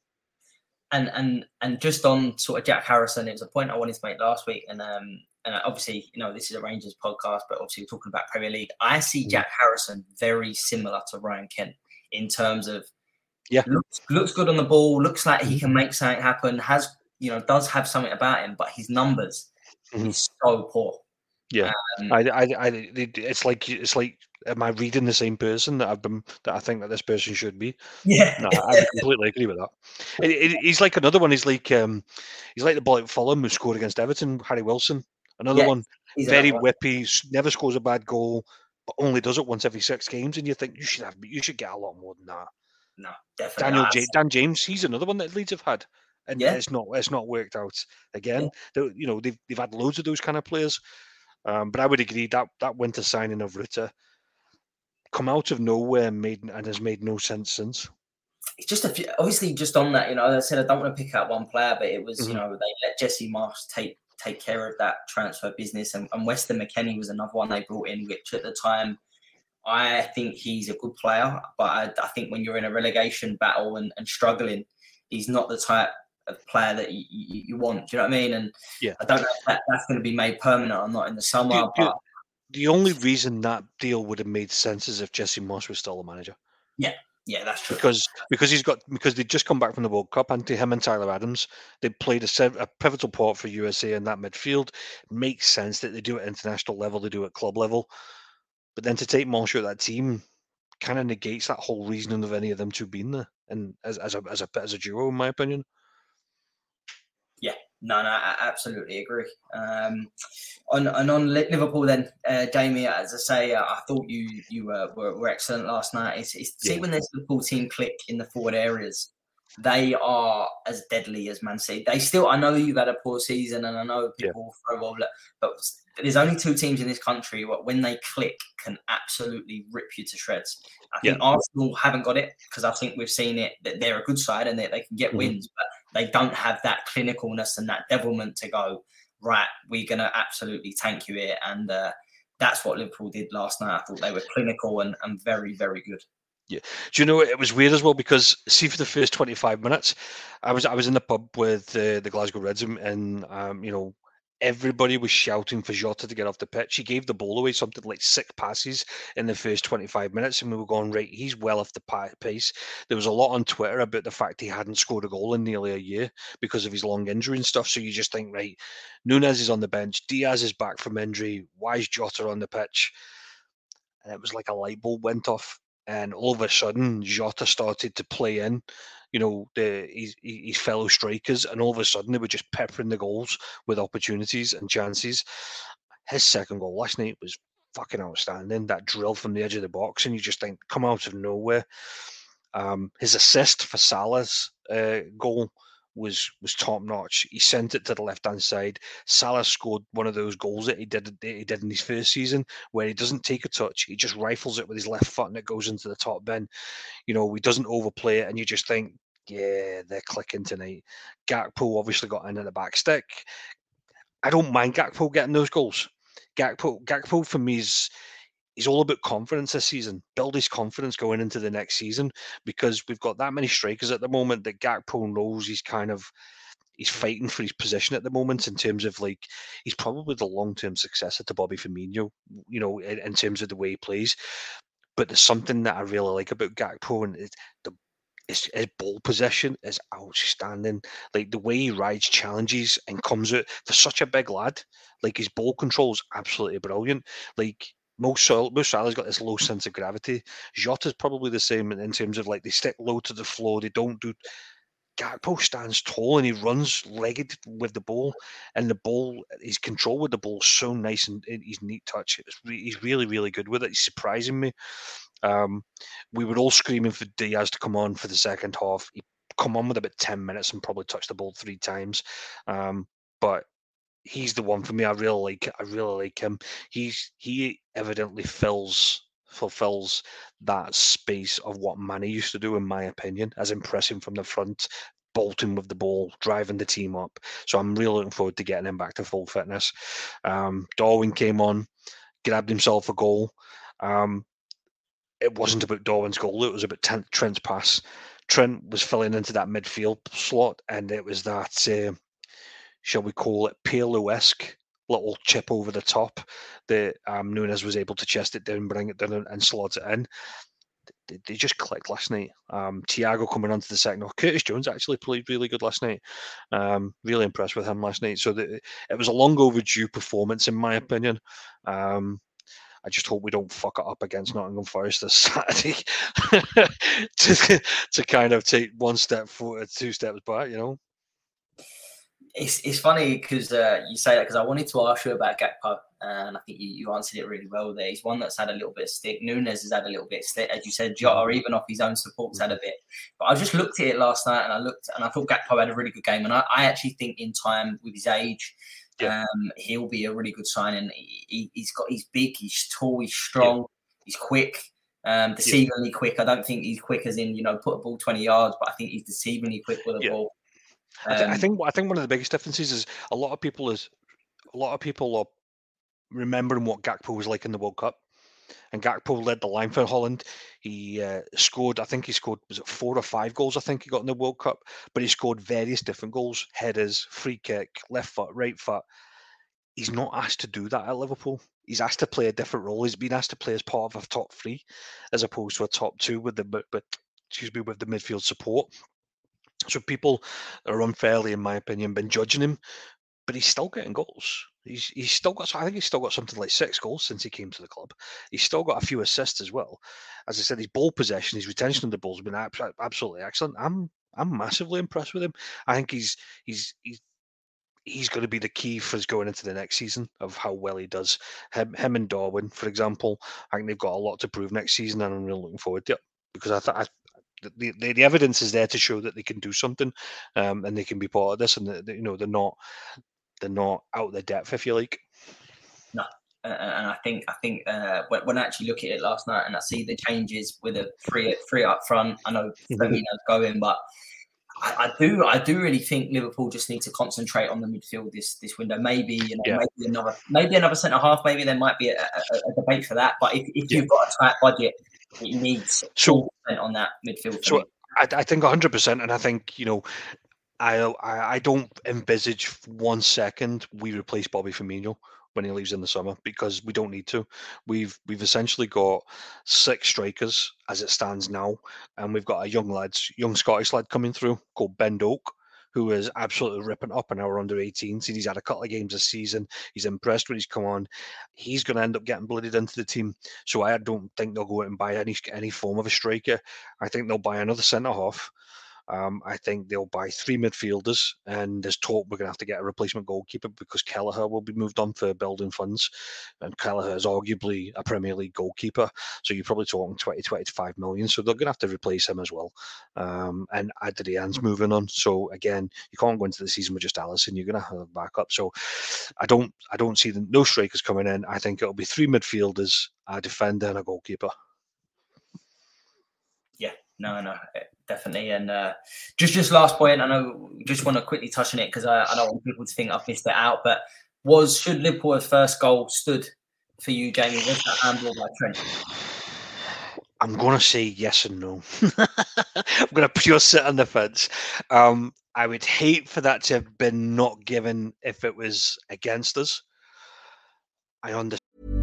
And and and just on sort of Jack Harrison, it was a point I wanted to make last week, and um, and obviously you know this is a Rangers podcast, but obviously we're talking about Premier League. I see mm. Jack Harrison very similar to Ryan Kent in terms of yeah looks, looks good on the ball, looks like he can make something happen, has you know does have something about him, but his numbers mm-hmm. is so poor. Yeah, um, I, I, I, it's like it's like am I reading the same person that I've been that I think that this person should be? Yeah, no, I completely agree with that. It, it, he's like another one. He's like um, he's like the boy at Fulham who scored against Everton, Harry Wilson. Another yeah, one, very whippy, never scores a bad goal, but only does it once every six games. And you think you should have, you should get a lot more than that. No, definitely. Daniel J- Dan James, he's another one that Leeds have had, and yeah. it's not it's not worked out again. Yeah. You know they've they've had loads of those kind of players. Um, but I would agree that that winter signing of Rutter come out of nowhere and made and has made no sense since. It's just a few, obviously just on that, you know, I said I don't want to pick out one player, but it was mm-hmm. you know they let Jesse Marsch take take care of that transfer business, and, and Weston McKennie was another one they brought in, which at the time I think he's a good player, but I, I think when you're in a relegation battle and, and struggling, he's not the type of player that you, you, you, want. Do you know what I mean? And yeah, I don't know if that, that's going to be made permanent or not in the summer. Do, but the only reason that deal would have made sense is if Jesse Marsch was still a manager. Yeah, yeah, that's true. Because because he's got because they just come back from the World Cup, and to him and Tyler Adams, they played a, a pivotal part for USA in that midfield. Makes sense that they do it at international level, they do it at club level. But then to take Marsch out of that team kind of negates that whole reasoning of any of them two being there, and as as a as a as a duo, in my opinion. No, no, I absolutely agree. Um, on and on Liverpool, then, uh, Damien, as I say, uh, I thought you you uh, were, were excellent last night. It's, it's yeah. see when this Liverpool team click in the forward areas, they are as deadly as Man City. They still, I know you've had a poor season, and I know people yeah. throw all that, but there's only two teams in this country what when they click can absolutely rip you to shreds. I think yeah. Arsenal haven't got it because I think we've seen it that they're a good side and they, they can get mm-hmm. wins, but they don't have that clinicalness and that devilment to go right. We're gonna absolutely tank you here, and uh, that's what Liverpool did last night. I thought they were clinical and, and very, very good. Yeah. Do you know it was weird as well because see for the first twenty five minutes, I was I was in the pub with uh, the Glasgow Reds and um, you know everybody was shouting for Jota to get off the pitch. He gave the ball away something like six passes in the first 25 minutes, and we were going, right, he's well off the pace. There was a lot on Twitter about the fact he hadn't scored a goal in nearly a year because of his long injury and stuff. So you just think, right, Nunez is on the bench, Diaz is back from injury. Why is Jota on the pitch? And it was like a light bulb went off. And all of a sudden, Jota started to play in you know, the his, his fellow strikers, and all of a sudden they were just peppering the goals with opportunities and chances. His second goal last night was fucking outstanding. That drill from the edge of the box, and you just think, come out of nowhere. Um, his assist for Salah's uh, goal was was top notch. He sent it to the left hand side. Salah scored one of those goals that he did he did in his first season, where he doesn't take a touch. He just rifles it with his left foot and it goes into the top bin. You know, he doesn't overplay it, and you just think, yeah, they're clicking tonight. Gakpo obviously got in at the back stick. I don't mind Gakpo getting those goals. Gakpo, Gakpo for me is he's all about confidence this season. Build his confidence going into the next season because we've got that many strikers at the moment that Gakpo knows he's kind of he's fighting for his position at the moment in terms of like he's probably the long term successor to Bobby Firmino, you know, in, in, terms of the way he plays. But there's something that I really like about Gakpo and the his, his ball possession is outstanding. Like the way he rides challenges and comes out for such a big lad. Like his ball control is absolutely brilliant. Like most most Salah's got this low sense of gravity. Jota's probably the same in, terms of like they stick low to the floor. They don't do. Gakpo stands tall and he runs legged with the ball, and the ball, his control with the ball so nice and, and neat touch. Re- he's really, really good with it. He's surprising me. Um, we were all screaming for Diaz to come on for the second half. He come on with about 10 minutes and probably touched the ball three times. Um, but he's the one for me. I really like I really like him. He's he evidently fills fulfills that space of what Mane used to do, in my opinion, as impressing from the front, bolting with the ball, driving the team up. So I'm really looking forward to getting him back to full fitness. Um, Darwin came on, grabbed himself a goal. Um, it wasn't about Darwin's goal; it was about Trent's pass. Trent was filling into that midfield slot, and it was that, uh, shall we call it, Pirlo-esque little chip over the top that um, Nunez was able to chest it down, bring it down, and, and slot it in. They, they just clicked last night. Um, Thiago coming onto the second. Curtis Jones actually played really good last night. Um, really impressed with him last night. So the, it was a long overdue performance, in my opinion. Um, I just hope we don't fuck it up against Nottingham Forest this Saturday to, to kind of take one step forward, two steps back, you know. It's, it's funny because uh, you say that because I wanted to ask you about Gakpo and I think you, you answered it really well there. He's one that's had a little bit of stick. Nunez has had a little bit of stick, as you said. Jota, even off his own supports, had a bit. But I just looked at it last night and I looked and I thought Gakpo had a really good game. And I, I actually think in time with his age, yeah. Um, he'll be a really good signing. He, has got he's big, he's tall, he's strong, yeah. he's quick, um, deceivingly yeah. quick. I don't think he's quick as in you know put a ball twenty yards, but I think he's deceivingly quick with a ball. Um, I, th- I, think I think one of the biggest differences is a lot of people is a lot of people are remembering what Gakpo was like in the World Cup and Gakpo led the line for Holland. He uh, scored, I think he scored, was it four or five goals? I think he got in the World Cup, but he scored various different goals: headers, free kick, left foot, right foot. He's not asked to do that at Liverpool. He's asked to play a different role. He's been asked to play as part of a top three, as opposed to a top two with the but excuse me with the midfield support. So people are unfairly, in my opinion, been judging him, but he's still getting goals. He's he's still got. I think he's still got something like six goals since he came to the club. He's still got a few assists as well. As I said, his ball possession, his retention of the ball has been absolutely excellent. I'm I'm massively impressed with him. I think he's he's he's he's going to be the key for us going into the next season of how well he does. Him, him and Darwin, for example, I think they've got a lot to prove next season, and I'm really looking forward to it because I thought. The, the, the, evidence is there to show that they can do something um, and they can be part of this and you know they're not they're not out the depth, if you like. No, and I think I think uh, when, when, I actually look at it last night and I see the changes with a three three up front, I know Firmino's going, but I, I, do, I do really think Liverpool just need to concentrate on the midfield this this window. Maybe you know, yeah. maybe another, maybe another centre half. Maybe there might be a, a, a debate for that. But if, if yeah. you've got a tight budget, so on that midfield. So I, I, think 100, percent and I think you know. I, I I don't envisage one second we replace Bobby Firmino when he leaves in the summer because we don't need to. We've we've essentially got six strikers as it stands now, and we've got a young lad, young Scottish lad coming through called Ben Doak, who is absolutely ripping up in our under 18s. He's had a couple of games this season. He's impressed when he's come on. He's going to end up getting blooded into the team. So I don't think they'll go out and buy any any form of a striker. I think they'll buy another centre half. Um, I think they'll buy three midfielders, and there's talk we're going to have to get a replacement goalkeeper because Kelleher will be moved on for building funds, and Kelleher is arguably a Premier League goalkeeper, so you're probably talking 20, 25 million. So they're going to have to replace him as well. Um, and Adrian's moving on, so again, you can't go into the season with just Alisson. You're going to have a backup. So I don't, I don't see the, no strikers coming in. I think it'll be three midfielders, a defender, and a goalkeeper. No, no, definitely. And uh, just just last point, I know just want to quickly touch on it because I, I, don't want people to think I've missed it out. But was should Liverpool's first goal stood for you, Jamie? Was that handball by Trent? I'm going to say yes and no. I'm going to pure sit on the fence. Um, I would hate for that to have been not given if it was against us. I understand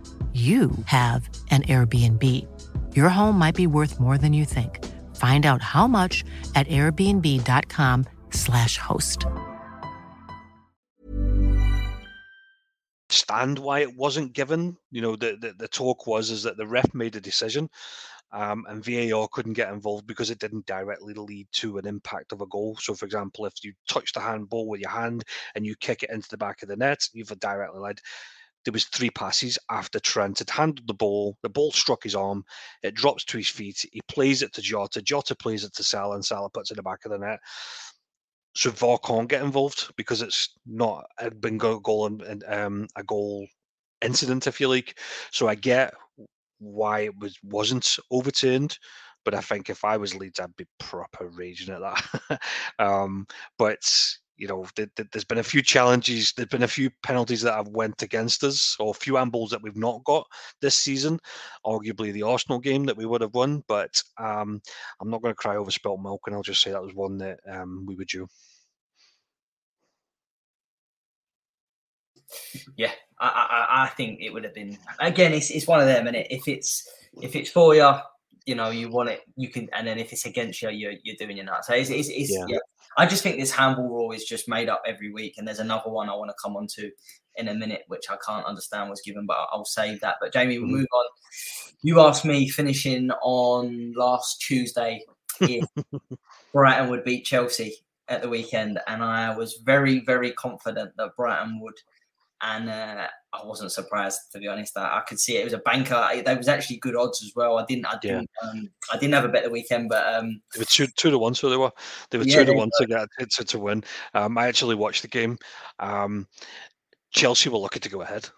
you have an Airbnb. Your home might be worth more than you think. Find out how much at airbnb.com/slash host. Stand why it wasn't given. You know, the, the, the talk was is that the ref made a decision um, and VAR couldn't get involved because it didn't directly lead to an impact of a goal. So, for example, if you touch the handball with your hand and you kick it into the back of the net, you've directly led there was three passes after Trent had handled the ball. The ball struck his arm. It drops to his feet. He plays it to Jota. Jota plays it to Salah, and Salah puts it in the back of the net. So VAR can't get involved because it's not a been goal and um, a goal incident, if you like. So I get why it was wasn't overturned, but I think if I was Leeds, I'd be proper raging at that. um, but you know, there's been a few challenges. There's been a few penalties that have went against us, or a few handballs that we've not got this season. Arguably, the Arsenal game that we would have won, but um, I'm not going to cry over spilt milk, and I'll just say that was one that um, we were due. Yeah, I, I, I think it would have been again. It's, it's one of them, and if it's if it's for you, you know, you want it, you can, and then if it's against you, you're, you're doing your nuts. So it's, it's, it's yeah. yeah. I just think this handball rule is just made up every week, and there's another one I want to come on to in a minute, which I can't understand was given, but I'll save that. But Jamie, we'll mm-hmm. move on. You asked me finishing on last Tuesday if Brighton would beat Chelsea at the weekend, and I was very, very confident that Brighton would and uh, I wasn't surprised to be honest. I, I, could see it. It was a banker. There was actually good odds as well. I didn't. I didn't. Yeah. Um, I didn't have a better weekend, but um, they were two two to one. So they were they were yeah, two to one were. to get to, to win. Um, I actually watched the game. Um, Chelsea were lucky to go ahead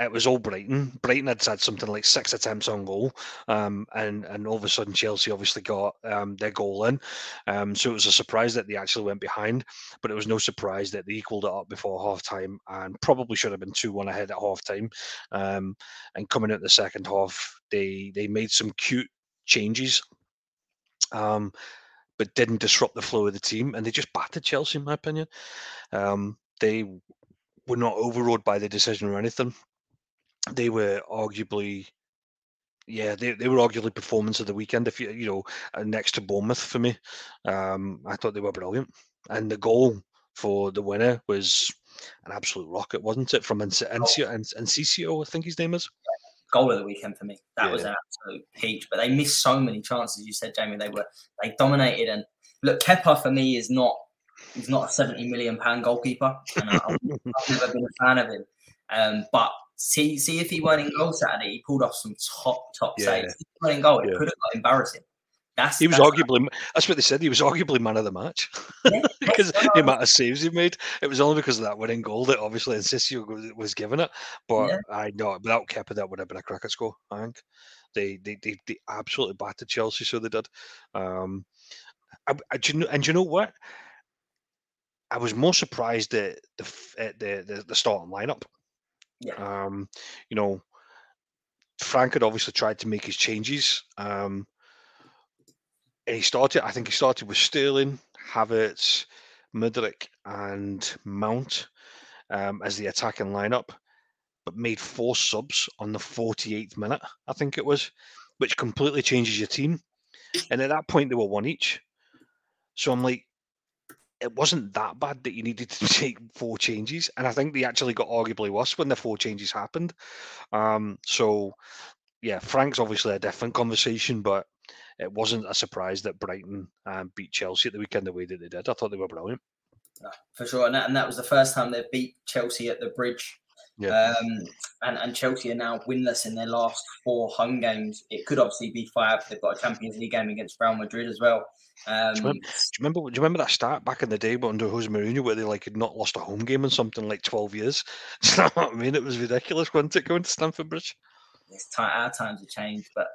it was all Brighton. Brighton had had something like six attempts on goal, um, and and all of a sudden Chelsea obviously got um, their goal in. Um, so it was a surprise that they actually went behind, but it was no surprise that they equalled it up before half time and probably should have been two one ahead at half time. Um, and coming out the second half, they they made some cute changes. Um, but didn't disrupt the flow of the team, and they just battered Chelsea, in my opinion. Um, they were not overrode by the decision or anything. They were arguably, yeah, they, they were arguably performance of the weekend. If you you know, uh, next to Bournemouth for me, um, I thought they were brilliant, and the goal for the winner was an absolute rocket, wasn't it? From Enciso, Enciso, I think his name is goal of the weekend for me. That yeah. was an absolute peach. But they missed so many chances. You said, Jamie, they were they dominated. And look, Kepa for me is not he's not a seventy million pound goalkeeper, and I, have never been a fan of him. Um, but see see if he weren't in goal Saturday, he pulled off some top top yeah. saves. If he weren't in goal, it yeah. could have got embarrassing. That's, he was that's arguably that's what they said. He was arguably man of the match yeah, because the amount of saves he made. It was only because of that winning goal that obviously Enciso was given it. But yeah. I know without Kepa, that would have been a cricket score. I think they they they, they absolutely battered Chelsea, so they did. Um, I, I, do you know, and do you know what? I was more surprised at the at the the, the starting lineup. Yeah. Um, you know, Frank had obviously tried to make his changes. Um, he started. I think he started with Sterling, Havertz, Mudryk, and Mount um, as the attacking lineup, but made four subs on the 48th minute. I think it was, which completely changes your team. And at that point, they were one each. So I'm like, it wasn't that bad that you needed to take four changes, and I think they actually got arguably worse when the four changes happened. Um, so yeah, Frank's obviously a different conversation, but it wasn't a surprise that Brighton um, beat Chelsea at the weekend the way that they did. I thought they were brilliant. For sure, and that, and that was the first time they beat Chelsea at the Bridge. Yeah. Um, and, and Chelsea are now winless in their last four home games. It could obviously be five. They've got a Champions League game against Real Madrid as well. Um, do, you remember, do, you remember, do you remember? that start back in the day, but under Jose Mourinho, where they like had not lost a home game in something like twelve years? Do you know what I mean? It was ridiculous, wasn't it, going to Stamford Bridge? It's time, our times have changed, but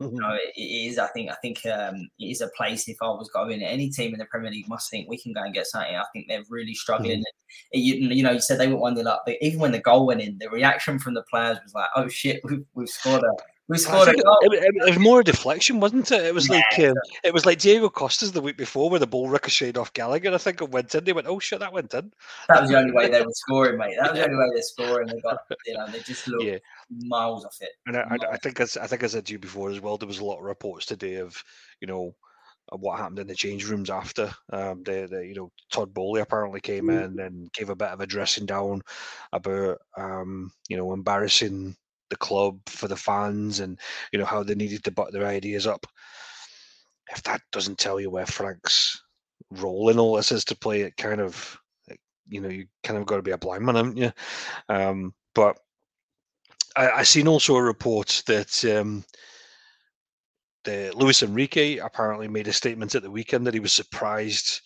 you know, it, it is. I think. I think um, it is a place. If I was going, any team in the Premier League must think we can go and get something. I think they're really struggling. Mm-hmm. You, you, know, you said they went one nil up, but even when the goal went in, the reaction from the players was like, "Oh shit, we've, we've scored a." We scored it, it, it, was more a deflection, wasn't it? It was yeah, like um, it was like Diego Costa's the week before, where the ball ricocheted off Gallagher. I think it went in. They went, "Oh shit, that went in." That was the only way they were scoring, mate. That was the only way they're scoring. They got, you know, they just looked yeah. miles off it. And I, I, I, think, as I think, I said to you before as well, there was a lot of reports today of, you know, what happened in the change rooms after. Um, the, the you know Todd Boehly apparently came mm. in and gave a bit of a dressing down about um, you know embarrassing the club for the fans and you know how they needed to butt their ideas up. If that doesn't tell you where Frank's role in all this is to play, it kind of you know you kind of got to be a blind man, haven't you? Um, but I, I seen also a report that um, the Luis Enrique apparently made a statement at the weekend that he was surprised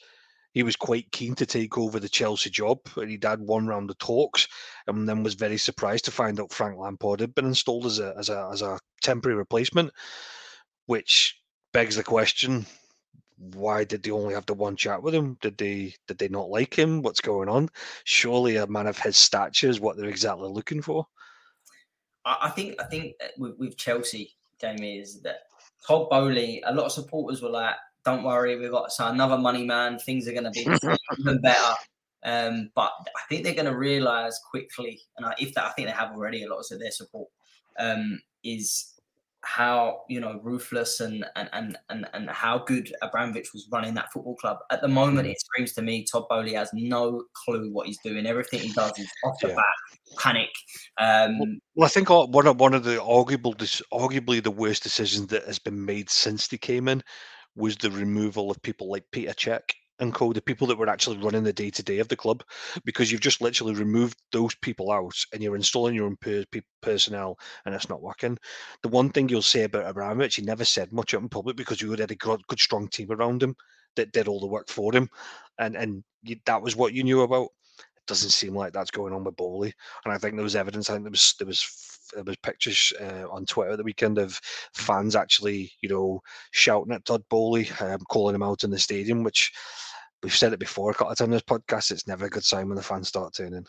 he was quite keen to take over the Chelsea job. And he'd had one round of talks, and then was very surprised to find out Frank Lampard had been installed as a as a as a temporary replacement, which begs the question: Why did they only have the one chat with him? Did they did they not like him? What's going on? Surely a man of his stature is what they're exactly looking for. I think I think with, with Chelsea, Jamie, is that Todd Boehly. A lot of supporters were like, don't worry, we've got so another money man. Things are going to be even better. Um, but I think they're going to realise quickly, and I, if that, I think they have already a lot of their support, um, is how you know ruthless and and and and, and how good Abramovich was running that football club. At the moment, it screams to me Todd Boehly has no clue what he's doing. Everything he does is off the yeah. bat, panic. Um, well, well, I think one of one of the arguable, arguably the worst decisions that has been made since they came in was the removal of people like Peter Cech and co, the people that were actually running the day to day of the club, because you've just literally removed those people out and you're installing your own per- personnel and it's not working. The one thing you'll say about Abramovich, he never said much out in public because you had a good, good strong team around him that did all the work for him, and and you, that was what you knew about. It doesn't seem like that's going on with Boehly. and I think there was evidence. I think there was there was there was pictures uh, on Twitter the weekend of fans actually, you know, shouting at Todd Boehly, um, calling him out in the stadium, which we've said it before a couple of times in this podcast. It's never a good sign when the fans start turning.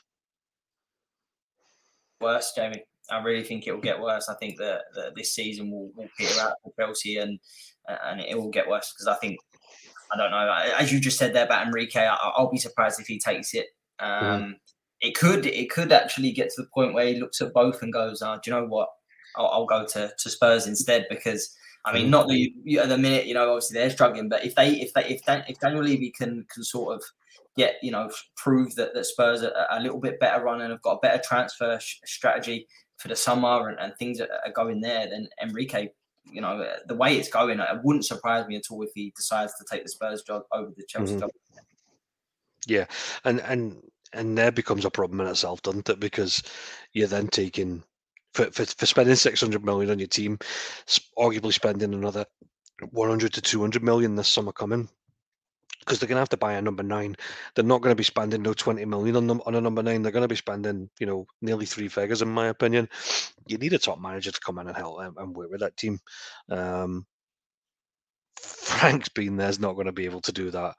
Worse, Jamie. I really think it will get worse. I think that, that this season will, will peter out for Chelsea and and it will get worse because I think I don't know. As you just said there about Enrique, I, will be surprised if he takes it. Mm-hmm. Um, mm. It could, it could actually get to the point where he looks at both and goes, oh, "Do you know what? I'll, I'll go to, to Spurs instead." Because I mean, not that you, you, at the minute, you know, obviously they're struggling, but if they, if they, if Dan, if Daniel Levy can can sort of get, you know, prove that that Spurs are a little bit better run and have got a better transfer sh- strategy for the summer and, and things are, are going there, then Enrique you know, the way it's going, it wouldn't surprise me at all if he decides to take the Spurs job over the Chelsea mm-hmm. job. Yeah, and and and there becomes a problem in itself, doesn't it? Because you're then taking for, for, for spending 600 million on your team, arguably spending another 100 to 200 million this summer coming because they're going to have to buy a number nine. They're not going to be spending no 20 million on them on a number nine. They're going to be spending, you know, nearly three figures, in my opinion. You need a top manager to come in and help and, and work with that team. Um, Frank's been there's not going to be able to do that.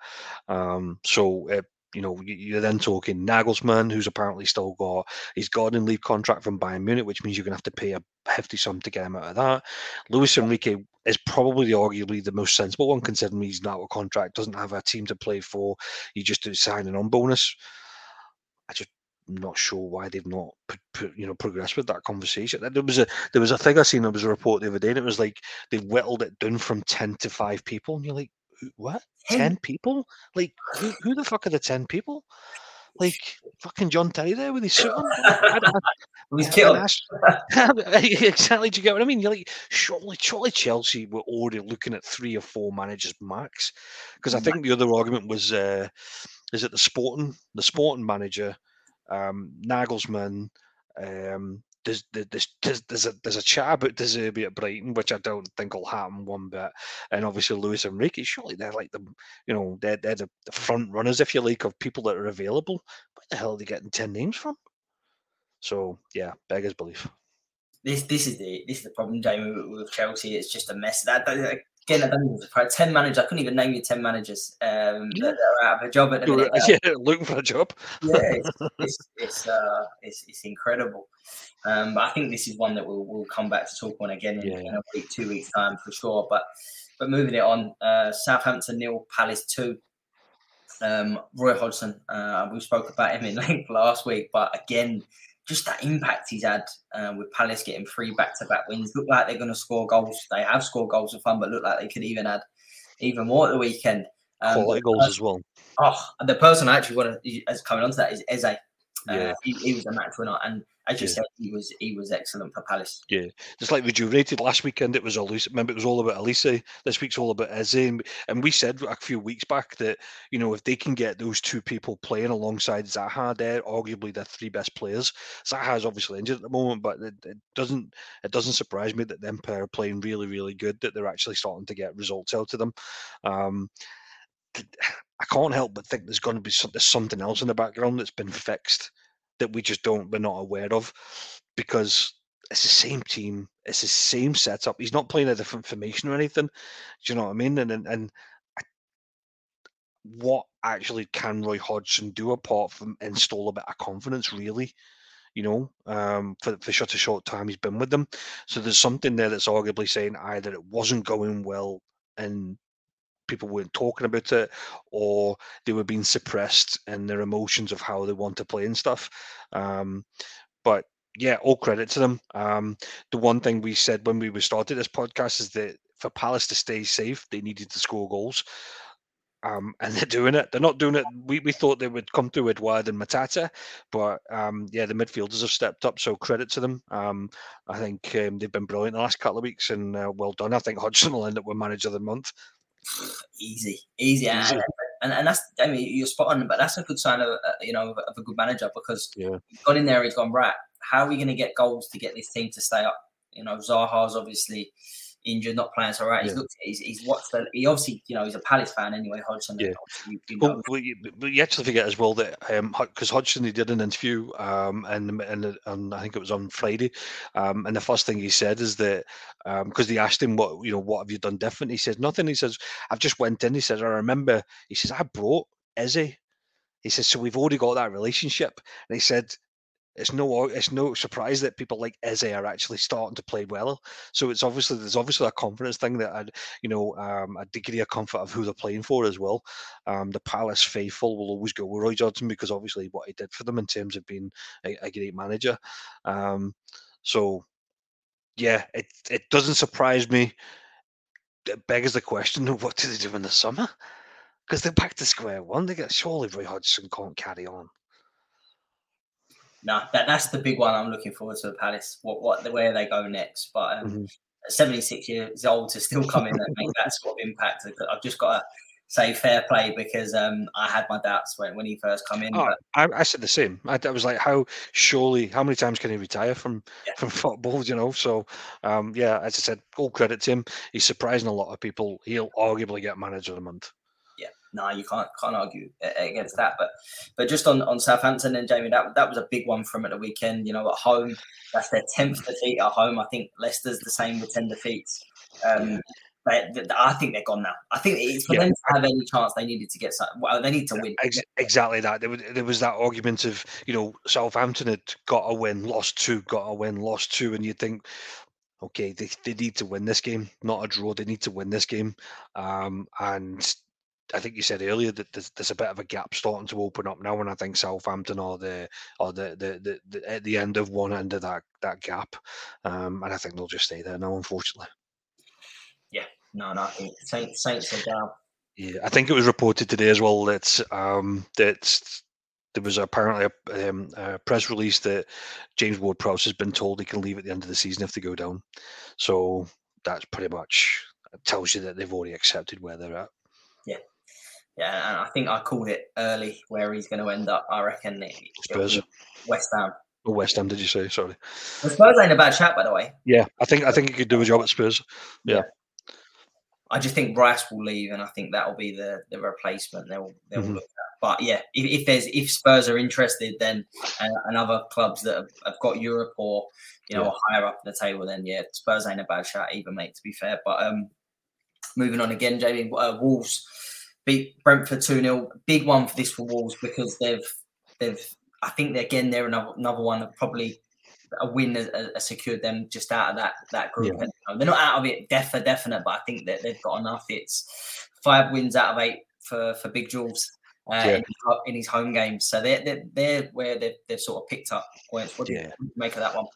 Um, so it you know, you're then talking Nagelsmann, who's apparently still got his garden leave contract from Bayern Munich, which means you're going to have to pay a hefty sum to get him out of that. Luis Enrique is probably the, arguably the most sensible one, considering he's not a contract, doesn't have a team to play for. He just do signing on bonus. I just not sure why they've not you know progressed with that conversation. There was a there was a thing I seen. There was a report the other day, and it was like they whittled it down from ten to five people, and you're like, what? 10 people? Like, who, who the fuck are the 10 people? Like, fucking John Terry there with his suit on? He's killed. exactly. Do you get what I mean? You're like, surely, surely Chelsea were already looking at three or four managers max. Because I think the other argument was, uh, is it the sporting, the sporting manager, um, Nagelsmann, um, there's there's there's a there's a chat about De Zerbi at Brighton, which I don't think will happen one bit. And obviously Luis Enrique, surely they're like the you know they're they're the, front runners, if you like, of people that are available. Where the hell are they getting ten names from? So yeah, beggars belief. This this is the this is the problem, Jamie, with, with Chelsea. It's just a mess. That, that don't ten managers. I couldn't even name you ten managers um, that are out of a job at the minute. Yeah, looking for a job. yeah, it's it's it's, uh, it's, it's incredible. Um, but I think this is one that we'll, we'll come back to talk on again in, yeah. in a week, two weeks time for sure. But but moving it on, uh, Southampton nil, Palace two. Um, Roy Hodgson, uh, we spoke about him in length last week, but again, just that impact he's had uh, with Palace getting three back-to-back wins. Look like they're going to score goals. They have scored goals for fun, but look like they could even add even more at the weekend. Um, Quality goals as well. Oh, the person I actually want to is coming on to that is Eze. Uh, yeah. He, he, was a match winner, and as you yeah. said, he was he was excellent for Palace. Yeah, just like we rated last weekend. It was Olise. Remember, it was all about Olise. This week's all about Eze, and, and we said a few weeks back that you know if they can get those two people playing alongside Zaha, they're arguably the three best players. Zaha is obviously injured at the moment, but it, it doesn't it doesn't surprise me that them are playing really really good. That they're actually starting to get results out of them. Um, I can't help but think there's going to be there's something else in the background that's been fixed that we just don't we're not aware of because it's the same team, it's the same setup. He's not playing a different formation or anything. Do you know what I mean? And and, and what actually can Roy Hodgson do apart from install a bit of confidence, really? You know, um, for, for such a short time he's been with them. So there's something there that's arguably saying either it wasn't going well and people weren't talking about it or they were being suppressed in their emotions of how they want to play and stuff. Um, but yeah, all credit to them. Um, the one thing we said when we started this podcast is that for Palace to stay safe, they needed to score goals. Um, and they're doing it. They're not doing it. We, we thought they would come through Edouard and Mateta, but um, yeah, the midfielders have stepped up. So credit to them. Um, I think um, they've been brilliant the last couple of weeks, and uh, well done. I think Hodgson will end up with manager of the month easy, easy, easy. And, and, that's I mean you're spot on, but that's a good sign of uh, you know of, a good manager because yeah. he's gone in there, he's gone right. How are we going to get goals to get this team to stay up? You know, Zaha's obviously injured, not playing so right. He's yeah. looked, he's, he's watched the, he obviously, you know, he's a Palace fan anyway, Hodgson. Yeah. You, you know. well, you, but you actually forget as well that, um because um, Hodgson, he did an interview, um, and, and, and I think it was on Friday, um, and the first thing he said is that, um because um, they asked him, what, you know, what have you done different? He says, nothing. He says, I've just went in. He says, I remember, he says, I brought Eze. He says, so we've already got that relationship. And he said, it's no it's no surprise that people like Eze are actually starting to play well. So it's obviously there's obviously a confidence thing that I'd you know um, a degree of comfort of who they're playing for as well. Um, the Palace faithful will always go with Roy Hodgson because obviously what he did for them in terms of being a, a great manager. Um, so yeah, it it doesn't surprise me. It begs the question: What do they do in the summer? Because they're back to square one. They get surely Roy Hodgson can't carry on no, that that's the big one I'm looking forward to. The Palace, what what where they go next. But um, mm-hmm. 76 years old to still come in and make that sort of impact. I've just got to say fair play because um, I had my doubts when, when he first come in. Oh, but... I, I, said the same. I, I, was like, how surely, how many times can he retire from yeah. from football? You know, so um, yeah, as I said, all credit to him. He's surprising a lot of people. He'll arguably get manager of the month no, you can't can't argue against that. But but just on, on Southampton and Jamie, that that was a big one from at the weekend. You know, at home, that's their tenth defeat at home. I think Leicester's the same with ten defeats. Um, I think they're gone now. I think it's for yeah. them to have any chance. They needed to get some. Well, they need to win. Exactly that. There was, there was that argument of you know Southampton had got a win, lost two, got a win, lost two, and you think okay, they, they need to win this game, not a draw. They need to win this game. Um, and I think you said earlier that there's, there's, a bit of a gap starting to open up now, and I think Southampton are the or the the, the, the at the end of one end of that that gap, um, and I think they'll just stay there now, unfortunately. Yeah, no, no, Saints Saints are down. Yeah, I think it was reported today as well that um, that there was apparently a, um, a, press release that James Ward-Prowse has been told he can leave at the end of the season if they go down. So that's pretty much tells you that they've already accepted where they're at. Yeah, and I think I called it early where he's going to end up. I reckon it, Spurs, West Ham. Oh, West Ham, did you say? Sorry. The Spurs ain't a bad chat, by the way. Yeah, I think I think he could do a job at Spurs. Yeah. yeah. I just think Rice will leave, and I think that will be the the replacement they'll they'll mm-hmm. look at. But yeah, if, if, there's if Spurs are interested, then uh, and other clubs that have, have, got Europe or you know yeah. higher up the table, then yeah, Spurs ain't a bad shot either, mate. To be fair, but um, moving on again, Jamie uh, Wolves beat Brentford 2 0. Big one for this for Wolves because they've, they've, I think they're, again, they're another, another one that probably a win has, has, secured them just out of that, that group. Yeah. They're not out of it def- definite, but I think that they've got enough. It's five wins out of eight for, for Big Jules. Uh, yeah. in, in, his home games, so they're they're, they're where they've, they've sort of picked up points. What do yeah. you make of that one?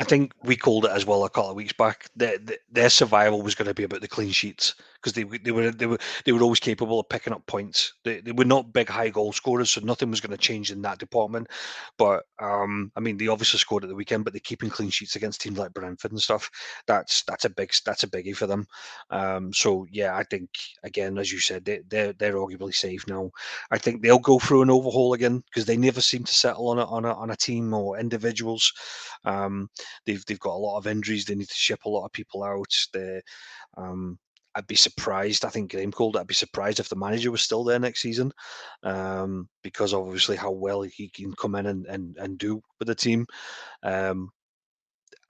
I think we called it as well a couple of weeks back. That their survival was going to be about the clean sheets because they they were they were they were always capable of picking up points. They, they were not big high goal scorers, so nothing was going to change in that department. But um, I mean, they obviously scored at the weekend, but they're keeping clean sheets against teams like Brentford and stuff. That's that's a big that's a biggie for them. Um, so yeah, I think again, as you said, they, they're they're arguably safe now. I think they'll go through an overhaul again because they never seem to settle on a on a on a team or individuals. Um, they've they've got a lot of injuries. They need to ship a lot of people out. They um, I'd be surprised. I think Graham called it. I'd be surprised if the manager was still there next season, um, because obviously how well he can come in and, and, and do with the team. Um,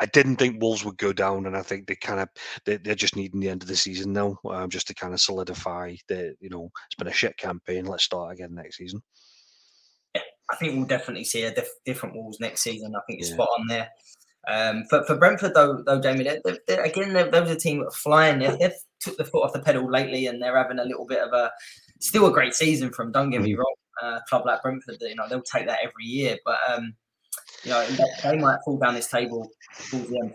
I didn't think Wolves would go down, and I think they kind of they, they're just needing the end of the season now, um, just to kind of solidify that you know it's been a shit campaign. Let's start again next season. Yeah, I think we'll definitely see a diff- different Wolves next season. I think it's yeah. spot on there. Um, for, for Brentford, though, though Jamie, they're, they're, again, they're, they're a team flying. They've, they've took the foot off the pedal lately, and they're having a little bit of a still a great season from. Don't get me mm. wrong, uh, club like Brentford, you know, they'll take that every year, but um, you know, they might fall down this table towards the end.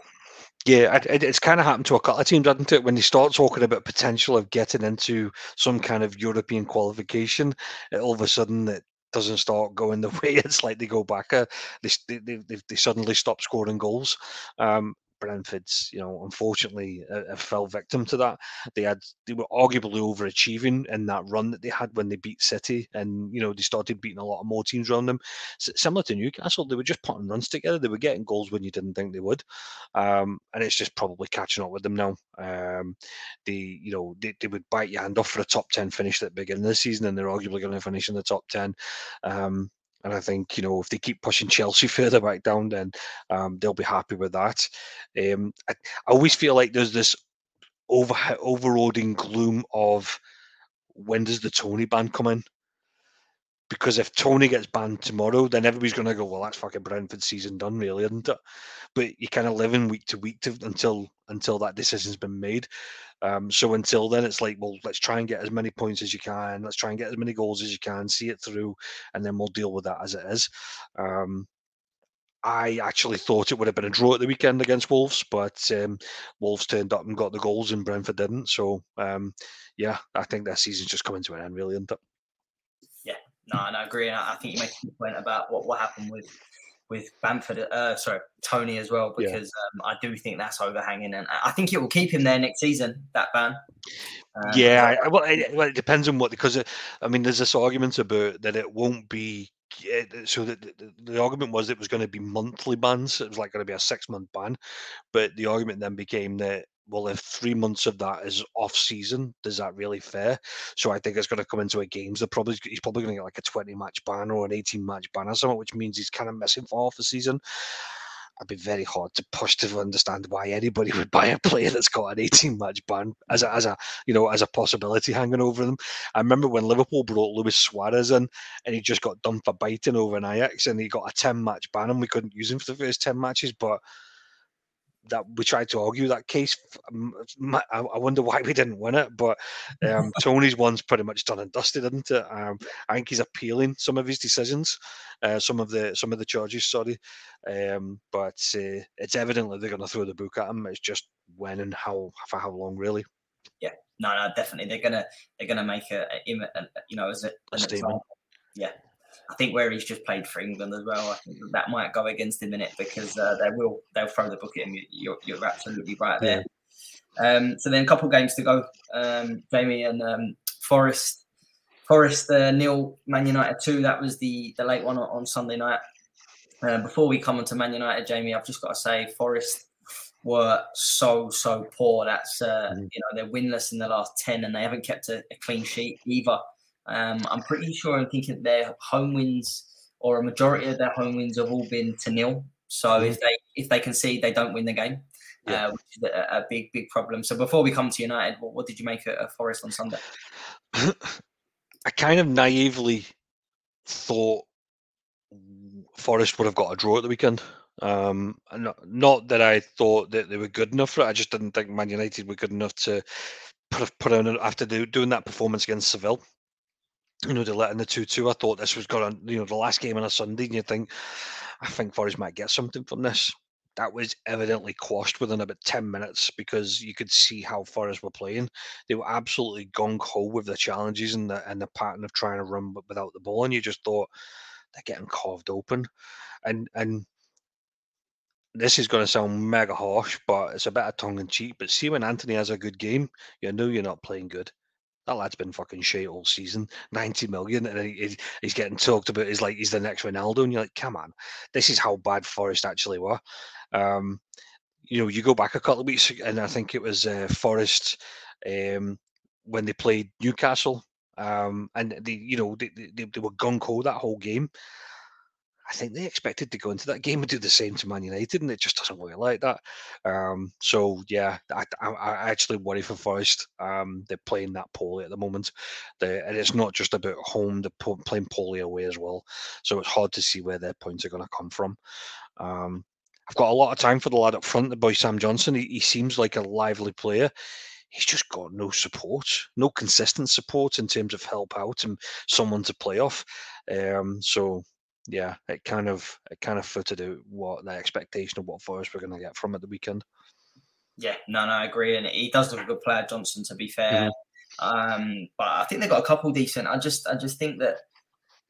Yeah, it's kind of happened to a couple of teams, hasn't it? When they start talking about potential of getting into some kind of European qualification, all of a sudden it doesn't start going the way it's like they go back. Uh, they, they, they, they suddenly stop scoring goals. Um, Brentford's, you know, unfortunately uh, fell victim to that. They had they were arguably overachieving in that run that they had when they beat City, and you know they started beating a lot of more teams around them. S- similar to Newcastle, they were just putting runs together. They were getting goals when you didn't think they would, um, and it's just probably catching up with them now. Um, they, you know, they, they would bite your hand off for a top ten finish at the beginning of the season, and they're arguably going to finish in the top ten. Um, and I think you know if they keep pushing Chelsea further back down, then um, they'll be happy with that. Um, I, I, always feel like there's this over overloading gloom of when does the Toney ban come in? Because if Toney gets banned tomorrow, then everybody's going to go, well, that's fucking Brentford season done, really, isn't it? But you kind of live in week to week to, until until that decision's been made. Um, so until then, it's like, well, let's try and get as many points as you can. Let's try and get as many goals as you can, see it through, and then we'll deal with that as it is. Um, I actually thought it would have been a draw at the weekend against Wolves, but um, Wolves turned up and got the goals, and Brentford didn't. So, um, yeah, I think their season's just coming to an end, really, isn't it? No, I agree. And I think you make a point about what, what happened with with Bamford, uh, sorry, Toney as well, because yeah. um, I do think that's overhanging, and I think it will keep him there next season. That ban. Um, yeah, I, well, it, well, it depends on what because it, I mean, there's this argument about that it won't be so the, the, the, argument was it was going to be monthly bans. It was like going to be a six month ban, but the argument then became that well, if three months of that is off season, does that really fair? So I think it's going to come into a games. They're probably he's probably going to get like a twenty match ban or an eighteen match ban or something, which means he's kind of missing for half the season. I'd be very hard to push to understand why anybody would buy a player that's got an 18 match ban as a, as a you know as a possibility hanging over them. I remember when Liverpool brought Luis Suarez in and he just got done for biting over an Ajax and he got a 10 match ban and we couldn't use him for the first 10 matches, but that we tried to argue that case. I wonder why we didn't win it, but um, Toney's one's pretty much done and dusted, isn't it? Um, I think he's appealing some of his decisions, uh, some of the some of the charges. Sorry, um, but uh, it's evidently they're going to throw the book at him. It's just when and how for how long, really. Yeah, no, no, definitely they're gonna they're gonna make a, a, a you know as a, a statement. Yeah, I think where he's just played for England as well, I think that might go against him in it because uh, they will they'll throw the book at him. You're, you're absolutely right there. Yeah. Um, so then a couple games to go. Um, Jamie and um, Forest, Forest uh, nil, Man United two. That was the the late one on, on Sunday night. Uh, before we come on to Man United, Jamie, I've just got to say Forest were so so poor. That's uh, mm. you know they're winless in the last ten, and they haven't kept a, a clean sheet either. Um, I'm pretty sure I'm thinking their home wins or a majority of their home wins have all been to nil. So mm-hmm. if they if they concede, they don't win the game, yeah. uh, which is a, a, big big problem. So before we come to United, what, what did you make of Forest on Sunday? I kind of naively thought Forest would have got a draw at the weekend. Um, not, not that I thought that they were good enough for it. I just didn't think Man United were good enough to put put on after doing that performance against Seville you know, they let in the 2 2. I thought this was going to, you know, the last game on a Sunday, and you think, I think Forest might get something from this. That was evidently quashed within about 10 minutes because you could see how Forest were playing. They were absolutely gung ho with the challenges and the, and the pattern of trying to run without the ball. And you just thought, they're getting carved open. And, and, this is going to sound mega harsh, but it's a bit of tongue in cheek. But see, when Antony has a good game, you know you're not playing good that lad's been fucking shit all season. 90 million, and he, he's getting talked about as like he's the next Ronaldo. And you're like, come on, this is how bad Forest actually were. Um, you know, you go back a couple of weeks, and I think it was uh, Forest um, when they played Newcastle. Um, and they, you know, they, they, they were gung ho that whole game. I think they expected to go into that game and do the same to Man United, and it just doesn't work like that. Um, so yeah, I, I, I, actually worry for Forest. Um, they're playing that poorly at the moment, they, and it's not just about home; they're playing poorly away as well. So it's hard to see where their points are going to come from. Um, I've got a lot of time for the lad up front, the boy Sam Johnson. He, he seems like a lively player he's just got no support, no consistent support in terms of help out and someone to play off. Um, so yeah, it kind of it kind of footed out what the expectation of what Forest were going to get from at the weekend. Yeah, no, no, I agree, and he does look a good player, Johnson. To be fair, mm-hmm. um, but I think they've got a couple decent. I just, I just think that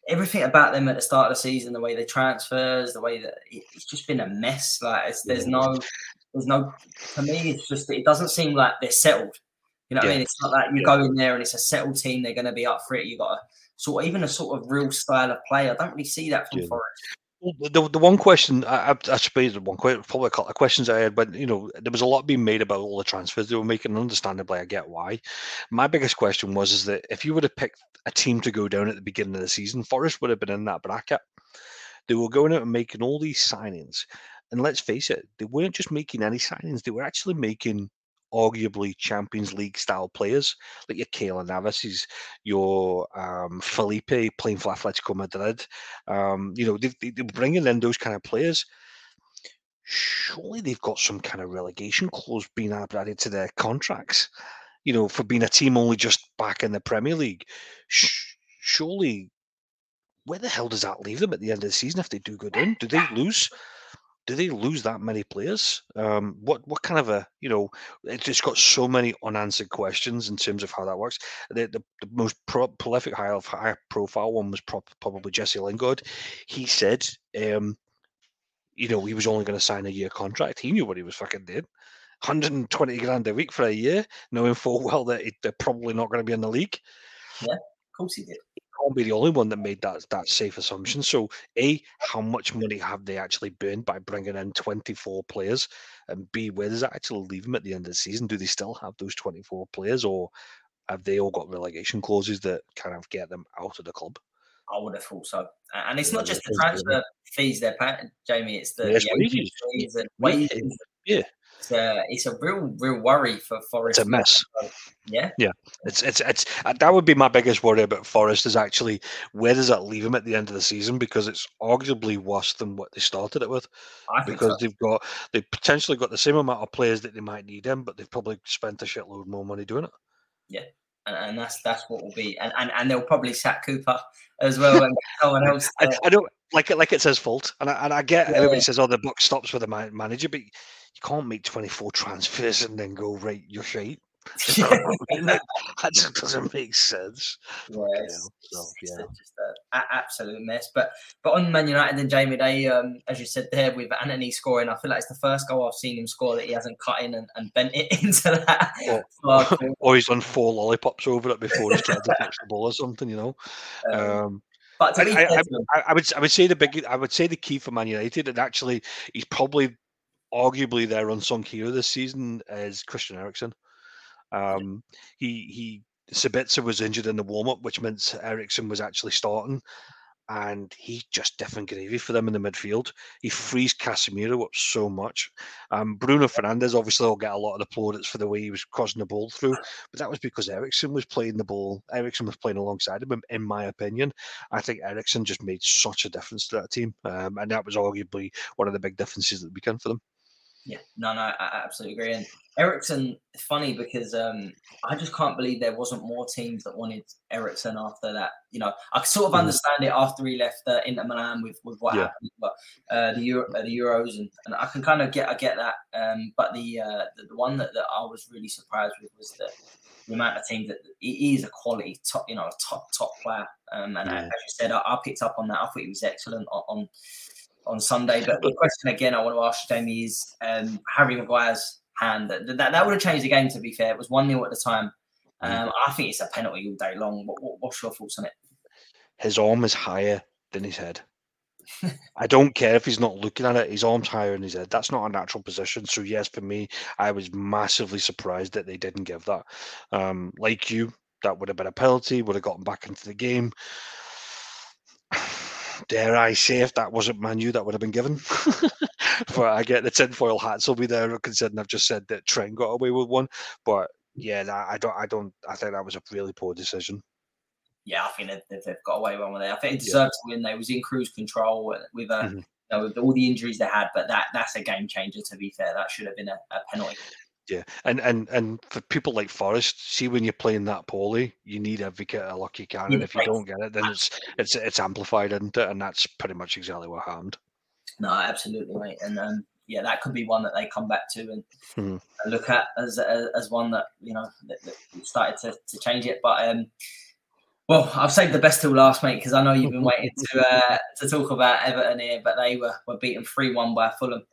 everything about them at the start of the season, the way they transfers, the way that it's just been a mess. Like, there's no, there's no. For me, it's just it doesn't seem like they're settled. You know what yeah. I mean? It's not like you yeah. go in there and it's a settled team. They're going to be up for it. You've got to sort of even a sort of real style of play. I don't really see that from yeah. Forest. Well, the, the one question I, I suppose the one question, probably a couple of questions I had, but you know there was a lot being made about all the transfers they were making. Understandably, I get why. My biggest question was is that if you would have picked a team to go down at the beginning of the season, Forest would have been in that bracket. They were going out and making all these signings, and let's face it, they weren't just making any signings; they were actually making arguably Champions League style players, like your Keylor Navas, your um, Felipe playing for Atletico Madrid. Um, you know, they, they, they're bringing in those kind of players. Surely they've got some kind of relegation clause being added to their contracts. You know, for being a team only just back in the Premier League. Surely, where the hell does that leave them at the end of the season if they do go down? Do they lose? Do they lose that many players? Um, what what kind of a you know? It's just got so many unanswered questions in terms of how that works. The the, the most pro- prolific high high profile one was pro- probably Jesse Lingard. He said, um, you know, he was only going to sign a year contract. He knew what he was fucking doing. 120 grand a week for a year, knowing full well that they're probably not going to be in the league. Yeah, of course he did can't be the only one that made that that safe assumption. So, a, how much money have they actually burned by bringing in 24 players, and b, where does it actually leave them at the end of the season? Do they still have those 24 players, or have they all got relegation clauses that kind of get them out of the club? I would have thought so. And it's yeah, not just the transfer fees they're paying, Jamie. It's the, wages. fees and wages. Yeah it's a, it's a real real worry for Forest. It's a mess. Yeah, yeah. It's it's it's uh, that would be my biggest worry about Forest is actually where does that leave them at the end of the season because it's arguably worse than what they started it with. because so. they've got they've potentially got the same amount of players that they might need in, but they've probably spent a shitload more money doing it. Yeah, and, and that's that's what will be, and, and and they'll probably sack Cooper as well, and someone else. I, I, don't like it like it's his fault, and I, and I get yeah. everybody says, "Oh, the book stops with the manager," but you can't make 24 transfers and then go, right, you're shite. that, just doesn't make sense. Yeah, it's, so, yeah. just an absolute mess. But but on Man United and Jamie, they um, as you said there with Antony scoring, I feel like it's the first goal I've seen him score that he hasn't cut in and, and bent it into that. Or, or he's done four lollipops over it before he's tried to catch the ball or something, you know. Um, um, but I, I, I, I, would I would say the big I would say the key for Man United and actually he's probably arguably their unsung hero this season is Christian Eriksen. Um, he he Sabitzer was injured in the warm up, which meant Eriksen was actually starting, and he just different gravy for them in the midfield. He frees Casemiro up so much. Um, Bruno Fernandes obviously will get a lot of the plaudits for the way he was crossing the ball through, but that was because Eriksen was playing the ball. Eriksen was playing alongside him, in my opinion. I think Eriksen just made such a difference to that team, um, and that was arguably one of the big differences at the weekend for them. Yeah, no, no, I absolutely agree. And Eriksen, funny because um, I just can't believe there wasn't more teams that wanted Eriksen after that. You know, I sort of mm. understand it after he left uh, Inter Milan with, with what yeah. happened, but uh, the Euro, uh, the Euros, and, and I can kind of get I get that. Um, but the, uh, the, the one that, that I was really surprised with was the, the amount of teams that he is a quality top, you know, a top top player. Um, and yeah. as you said, I, I, picked up on that. I thought he was excellent on, on on Sunday. But the question again I want to ask Jamie is um, Harry Maguire's hand. That, that, that would have changed the game, to be fair. It was 1 0 at the time. Mm. Um, I think it's a penalty all day long. What, what, what's your thoughts on it? His arm is higher than his head. I don't care if he's not looking at it, his arm's higher than his head. That's not a natural position. So, yes, for me, I was massively surprised that they didn't give that. Um, like you, that would have been a penalty, would have gotten back into the game dare I say, if that wasn't Manu, that would have been given. but I get the tinfoil hats will be there, considering I've just said that Trent got away with one. But yeah, that, I don't, I don't, I think that was a really poor decision. Yeah, I think they've, they've got away with one with it. I think it deserved yeah. to win. They was in cruise control with, uh, mm-hmm. you know, with all the injuries they had, but that that's a game changer. To be fair, that should have been a, a penalty. Yeah, and and and for people like Forest, see when you're playing that poorly, you need every kit of luck you can, and if you don't get it, then it's it's it's amplified, isn't it? And that's pretty much exactly what happened. No, absolutely, mate. And um, yeah, that could be one that they come back to and, hmm look at as, as, as one that you know that, that started to, to change it. But um, well, I've saved the best till last, mate, because I know you've been waiting to uh, to talk about Everton here, but they were were beaten three one by Fulham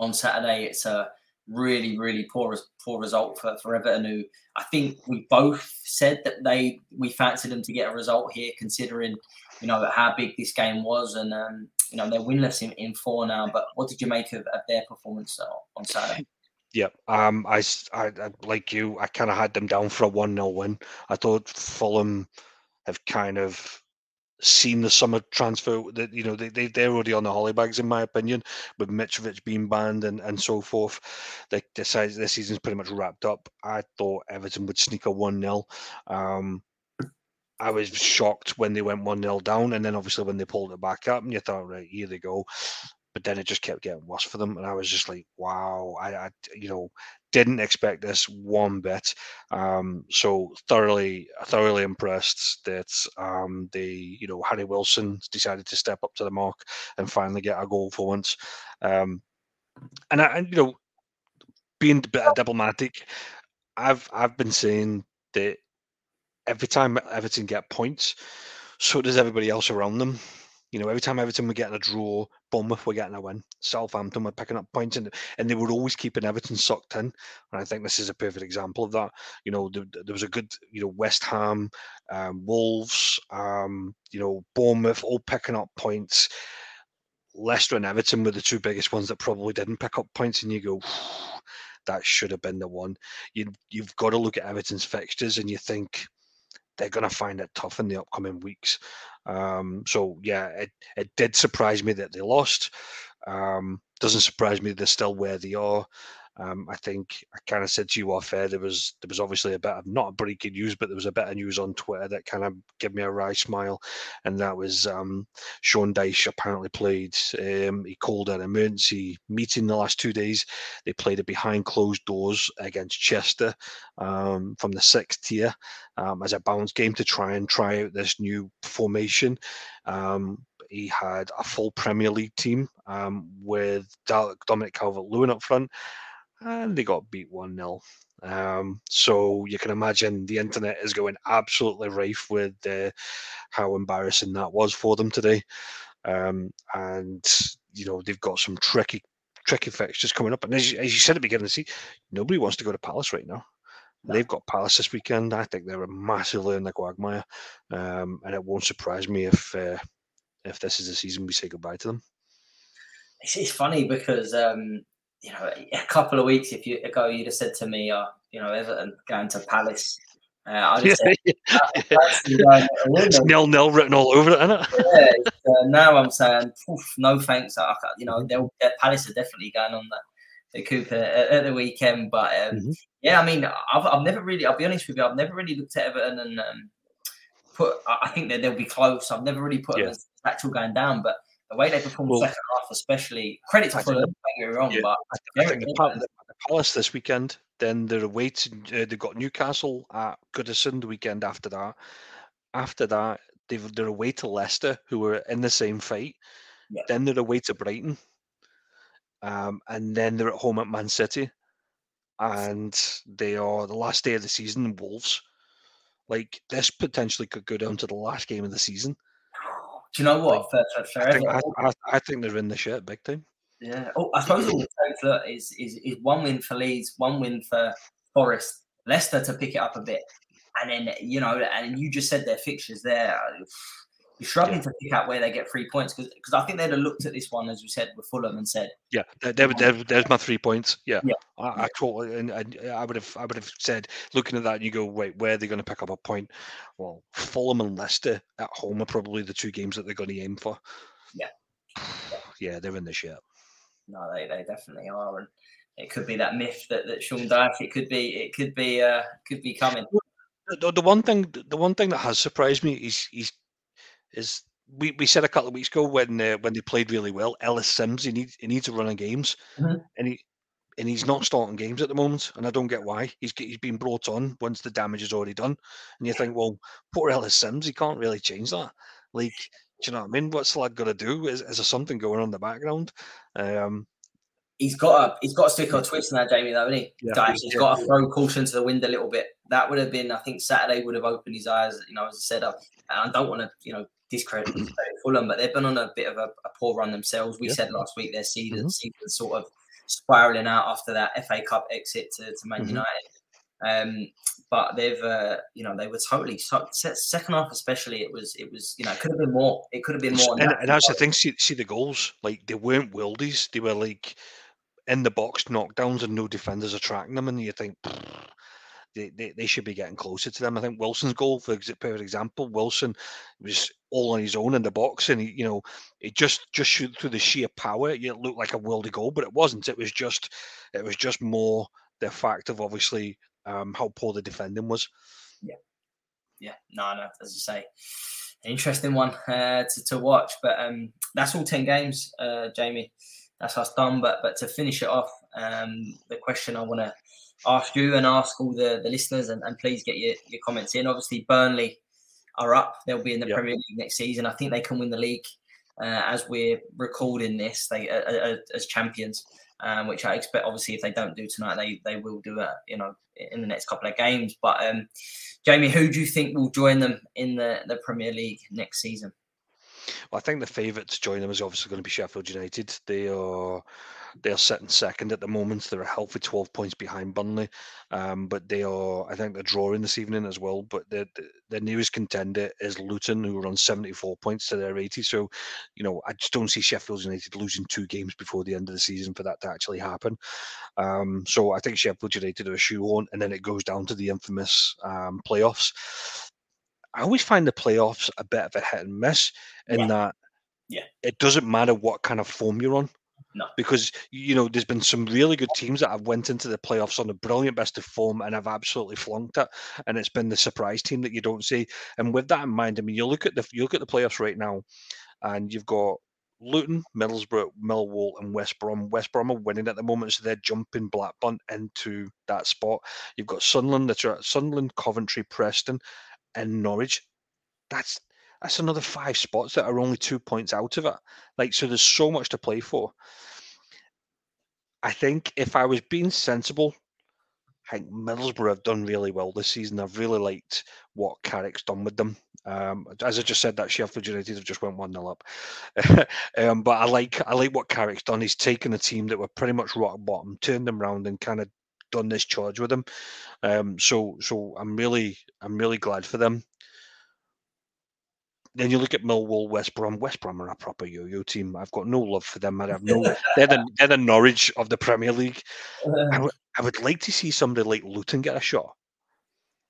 on Saturday. It's a really, really poor poor result for, for Everton, who I think we both said that they we fancied them to get a result here, considering you know how big this game was, and um, you know they're winless in, in four now. But what did you make of, of their performance on Saturday? Yeah, um, I, I, I like you. I kind of had them down for a one 0 win. I thought Fulham have kind of seen the summer transfer that you know they, they they're already on the holly bags in my opinion with Mitrovic being banned and, and so forth. They decided this season's pretty much wrapped up. I thought Everton would sneak a 1-0 um, I was shocked when they went 1-0 down and then obviously when they pulled it back up and you thought right here they go. But then it just kept getting worse for them and I was just like wow. I, I you know didn't expect this one bit. Um, so thoroughly, thoroughly impressed that um, the you know Harry Wilson decided to step up to the mark and finally get a goal for once. Um, and I, and, you know, being a bit diplomatic, I've I've been saying that every time Everton get points, so does everybody else around them. You know, every time Everton were getting a draw, Bournemouth were getting a win, Southampton were picking up points, and, and they were always keeping Everton sucked in. And I think this is a perfect example of that. You know, there, there was a good, you know, West Ham, um, Wolves, um, you know, Bournemouth all picking up points. Leicester and Everton were the two biggest ones that probably didn't pick up points, and you go, that should have been the one. You you've got to look at Everton's fixtures, and you think they're going to find it tough in the upcoming weeks. Um, so yeah, it, it did surprise me that they lost. Um, doesn't surprise me they're still where they are. Um, I think I kind of said to you off air there was there was obviously a bit of not breaking news, but there was a bit of news on Twitter that kind of gave me a wry smile, and that was um, Sean Dyche apparently played. Um, he called an emergency meeting the last two days. They played it behind closed doors against Chester um, from the sixth tier um, as a balance game to try and try out this new formation. Um, he had a full Premier League team um, with Dominic Calvert Lewin up front, and they got beat 1 0. Um, so you can imagine the internet is going absolutely rife with uh, how embarrassing that was for them today. Um, and you know they've got some tricky, tricky fixtures coming up. And as you, as you said at the beginning, see, nobody wants to go to Palace right now. No. They've got Palace this weekend. I think they're massively in the quagmire, um, and it won't surprise me if uh, if this is the season we say goodbye to them. It's, it's funny because um, you know a couple of weeks if you, ago you'd have said to me, uh, you know, Everton going to Palace. Uh, I just yeah, it's nil nil written all over it, isn't it? yeah, uh, now I'm saying, no thanks. I, you know, they'll, Palace are definitely going on the, the coupon at, at the weekend. But um, mm-hmm. yeah, I mean, I've, I've never really, I'll be honest with you, I've never really looked at Everton and um, put. I think that they'll be close. I've never really put yeah. them as actual going down, but the way they performed well, second half, especially credit to Fulham. Don't get me wrong, yeah, but I think the, Palace, the Palace this weekend. Then they're away to uh, they've got Newcastle at Goodison the weekend after that. After that, they've, they're away to Leicester, who are in the same fight. Yeah. Then they're away to Brighton, um, and then they're at home at Man City, and they are the last day of the season. Wolves, like this, potentially could go down to the last game of the season. Do you know what? I, think, I, I, I, think they're in the shit big time. Yeah. Oh, I suppose all it takes is, is is one win for Leeds, one win for Forest, Leicester to pick it up a bit, and then you know, and you just said their fixtures there. You're struggling yeah. to pick out where they get three points because because I think they'd have looked at this one as we said with Fulham and said, yeah, there, there, there's my three points. Yeah, yeah, I, I totally, and, and I would have I would have said looking at that, you go, wait, where are they going to pick up a point? Well, Fulham and Leicester at home are probably the two games that they're going to aim for. Yeah, yeah, they're in the shit. No, they, they definitely are, and it could be that myth that, that Sean Dyche. It could be it could be uh could be coming. The, the one thing the one thing that has surprised me is he's is we, we said a couple of weeks ago when uh, when they played really well, Ellis Sims he needs he needs a run of games, mm-hmm. and he and he's not starting games at the moment, and I don't get why. He's he's been brought on once the damage is already done, and you think, well, poor Ellis Sims, he can't really change that. Like, do you know what I mean? What's the lad got to do? Is, is there something going on in the background? Um, he's got a he's got a stick or twist in that, Jamie, though, hasn't he? Yeah, he's yeah. got to throw caution to the wind a little bit. That would have been, I think, Saturday would have opened his eyes. You know, as I said, I, I don't want to, you know, discredit Fulham, but they've been on a bit of a, a poor run themselves. We yeah. said last week their season, mm-hmm. season sort of spiraling out after that FA Cup exit to, to Man mm-hmm. United. Um, but they've, uh, you know, they were totally second half, especially. It was, it was, you know, it could have been more. It could have been more. And, and that's the thing. See, see the goals. Like they weren't wildies. They were like in the box knockdowns, and no defenders are tracking them. And you think they, they, they should be getting closer to them. I think Wilson's goal, for example, Wilson was all on his own in the box, and he, you know, it just just shoot through the sheer power. It looked like a worldy goal, but it wasn't. It was just it was just more the fact of obviously um, how poor the defending was. Yeah, yeah, no, no, as I say, interesting one uh, to to watch. But um, that's all ten games, uh, Jamie. That's us done. But but to finish it off, um, the question I want to ask you and ask all the, the listeners, and, and please get your, your comments in. Obviously, Burnley are up. They'll be in the yep. Premier League next season. I think they can win the league uh, as we're recording this. They uh, uh, as champions, um, which I expect. Obviously, if they don't do tonight, they they will do it. You know, in the next couple of games. But um, Jamie, who do you think will join them in the the Premier League next season? Well, I think the favourite to join them is obviously going to be Sheffield United. They are they're sitting second at the moment. They're a healthy 12 points behind Burnley, um, but they are, I think, they're drawing this evening as well. But the, the, the nearest contender is Luton, who are on 74 points to their 80. So, you know, I just don't see Sheffield United losing two games before the end of the season for that to actually happen. Um, so I think Sheffield United are a shoehorn, and then it goes down to the infamous um, playoffs. I always find the playoffs a bit of a hit and miss in yeah. that yeah. it doesn't matter what kind of form you're on. No. Because you know, there's been some really good teams that have went into the playoffs on a brilliant best of form and have absolutely flunked it. And it's been the surprise team that you don't see. And with that in mind, I mean, you look at the you look at the playoffs right now, and you've got Luton, Middlesbrough, Millwall, and West Brom. West Brom are winning at the moment, so they're jumping Blackburn into that spot. You've got Sunderland, that's Sunderland, Coventry, Preston, and Norwich. That's that's another five spots that are only two points out of it. Like, so there's so much to play for. I think if I was being sensible, I think Middlesbrough have done really well this season. I've really liked what Carrick's done with them. Um, as I just said, that Sheffield United have just went one 0 up. um, but I like I like what Carrick's done. He's taken a team that were pretty much rock bottom, turned them around, and kind of done this charge with them. Um, so so I'm really I'm really glad for them then you look at Millwall, West Brom. West Brom are a proper yo-yo team. I've got no love for them. I have no. they're the they're the Norwich of the Premier League. I, uh. w- I would like to see somebody like Luton get a shot.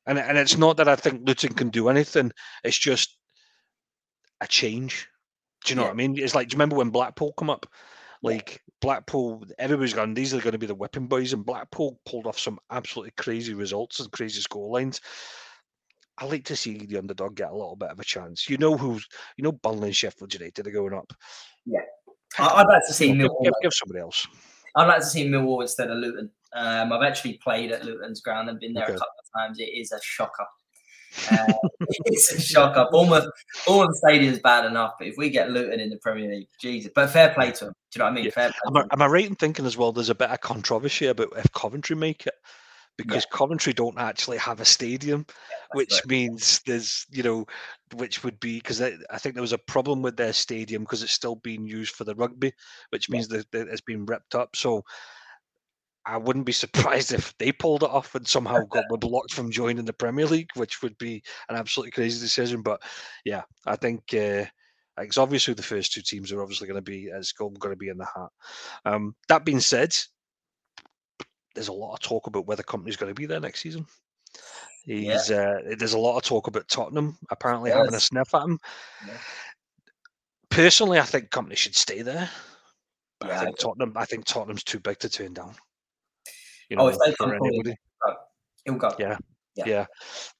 And and it's not that I think Luton can do anything. It's just a change. Do you know yeah. what I mean? It's like, do you remember when Blackpool come up? Like Blackpool, everybody's gone. These are going to be the whipping boys, and Blackpool pulled off some absolutely crazy results and crazy score lines. I like to see the underdog get a little bit of a chance. You know who's, you know, Burnley and Sheffield United are going up. Yeah, I'd like to see give, Millwall. Give, give, somebody else. I'd like to see Millwall instead of Luton. Um, I've actually played at Luton's ground and been there okay. a couple of times. It is a shocker. Uh, it's a shocker. Bournemouth, Bournemouth Stadium's bad enough, but if we get Luton in the Premier League, Jesus. But fair play to them. Do you know what I mean? Yeah. Fair play. Am I, am I right in thinking as well? There's a bit of controversy about if Coventry make it because yeah. Coventry don't actually have a stadium, yeah, which right. means there's, you know, which would be because I, I, think there was a problem with their stadium because it's still being used for the rugby, which means yeah. that, it's been ripped up. So I wouldn't be surprised if they pulled it off and somehow got blocked from joining the Premier League, which would be an absolutely crazy decision. But yeah, I think. Uh, it's obviously the first two teams are obviously going to be as going to be in the hat. Um, that being said, there's a lot of talk about whether Kompany's going to be there next season. He's yeah. uh, there's a lot of talk about Tottenham apparently yes. having a sniff at him. Yeah. Personally, I think company should stay there. But yeah, I think I Tottenham. I think Tottenham's too big to turn down. You oh, know, oh, for anybody. He'll go. Yeah. Yeah. yeah.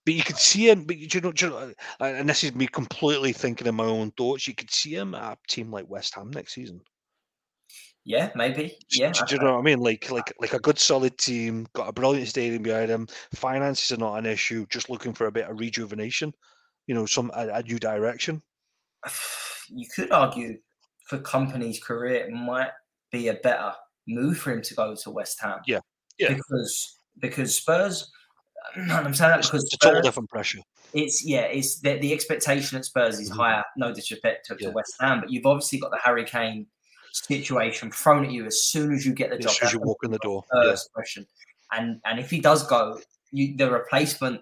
but you could see him. But you know, you know, and this is me completely thinking in my own thoughts. You could see him at a team like West Ham next season. Yeah, maybe. Yeah, do, do, you know what I mean? Like, like, like a good solid team, got a brilliant stadium behind them. Finances are not an issue. Just looking for a bit of rejuvenation. You know, some a, a new direction. You could argue for Kompany's career, it might be a better move for him to go to West Ham. Yeah, yeah. Because because Spurs. I'm saying that because it's Spurs, a total different pressure. It's yeah, it's the, the expectation at Spurs is mm-hmm. higher. No disrespect to, yeah. to West Ham, but you've obviously got the Harry Kane situation thrown at you as soon as you get the job. As soon as you walk in the door. First yeah. question. And and if he does go, you, the replacement,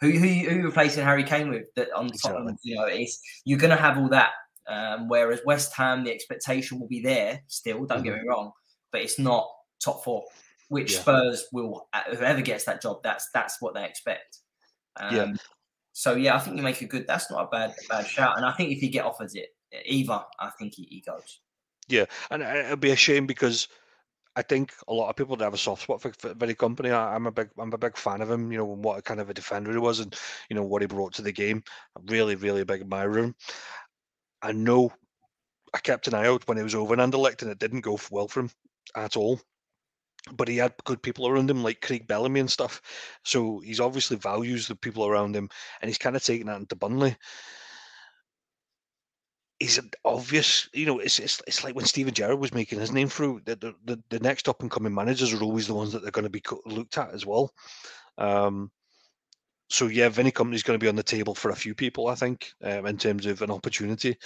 who who who you replacing Harry Kane with? That on exactly. top, you know, it's you're going to have all that. Um, whereas West Ham, the expectation will be there still. Don't mm-hmm. get me wrong, but it's not top four. which yeah. Spurs will uh, whoever gets that job, that's that's what they expect. Um, yeah. So yeah, I think you make a good. That's not a bad bad shout, and I think if he get offered it, either, I think he, he goes. Yeah, and it'd be a shame because I think a lot of people that have a soft spot for, Vinny Kompany. I, am a big, I'm a big fan of him. You know what kind of a defender he was, and you know what he brought to the game. Really, really big admirer of him. I know I kept an eye out when he was over in Anderlecht, and it didn't go well for him at all. But he had good people around him, like Craig Bellamy and stuff. So he's obviously values the people around him, and he's kind of taken that into Burnley he's obvious. You know, it's, it's it's like when Steven Gerrard was making his name through. The the, the next up and coming managers are always the ones that they're going to be looked at as well. Um, so yeah, Vinny Kompany's going to be on the table for a few people, I think, um, in terms of an opportunity.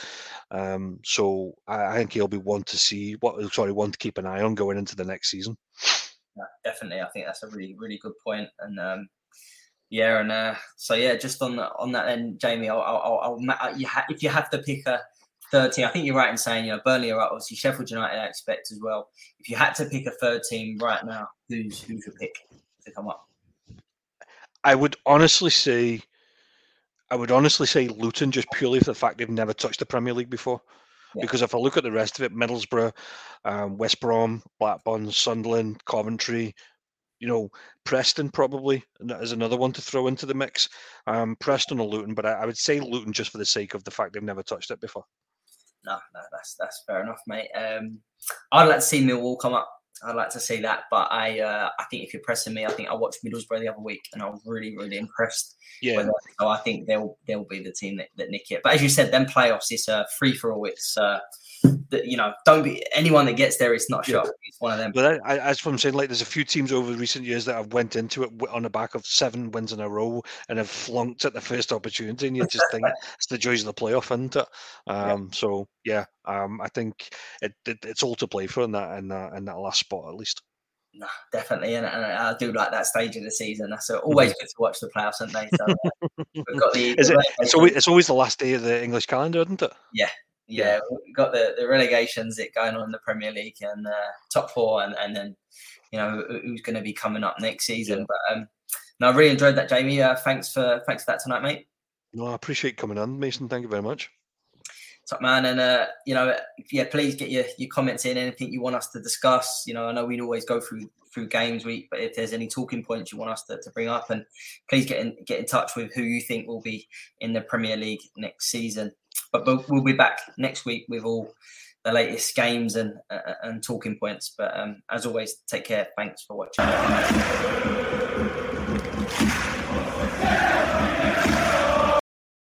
Um, so I, I, think he'll be one to see. What sorry, one to keep an eye on going into the next season. Yeah, definitely, I think that's a really really good point. and um, yeah, and uh, so yeah, just on that on that then, Jamie, I'll, I'll, I'll if you have to pick a 13. I think you're right in saying, you know, Burnley are obviously Sheffield United, I expect as well. If you had to pick a third team right now, who's who's your pick to come up? I would honestly say, I would honestly say Luton, just purely for the fact they've never touched the Premier League before. Yeah. Because if I look at the rest of it, Middlesbrough, um, West Brom, Blackburn, Sunderland, Coventry, you know, Preston probably is another one to throw into the mix. Um, Preston or Luton, but I, I, would say Luton just for the sake of the fact they've never touched it before no, no, that's that's fair enough, mate. Um, I'd like to see Millwall come up. I'd like to see that, but I uh, I think if you're pressing me, I think I watched Middlesbrough the other week and I was really really impressed. Yeah. So I think they'll they'll be the team that, that nick it. But as you said, then playoffs is uh, free for all. It's uh, that you know, don't be anyone that gets there. It's not a shot. It's one of them. But I, as I'm saying, like there's a few teams over recent years that have went into it on the back of seven wins in a row and have flunked at the first opportunity, and you just think it's the joys of the playoff, isn't it? Um, yeah. So yeah, um, I think it, it, it's all to play for in that in that in that last spot at least. No, definitely, and, and, I do like that stage of the season. That's always mm-hmm. good to watch the playoffs, aren't they? So, uh, we've got the. Is it, it's always it's always the last day of the English calendar, isn't it? Yeah, yeah, we've got the, the relegations it going on in the Premier League and uh, top four, and, and then you know who's going to be coming up next season. Yeah. But um, no, I really enjoyed that, Jamie. Uh, thanks for thanks for that tonight, mate. No, I appreciate coming on, Mason. Thank you very much. Top man, and uh, you know, yeah, please get your, your comments in. Anything you want us to discuss. You know, I know we always go through through games week, but if there's any talking points you want us to, to bring up, and please get in get in touch with who you think will be in the Premier League next season. But we'll be back next week with all the latest games and uh, and talking points. But um, as always, take care. Thanks for watching.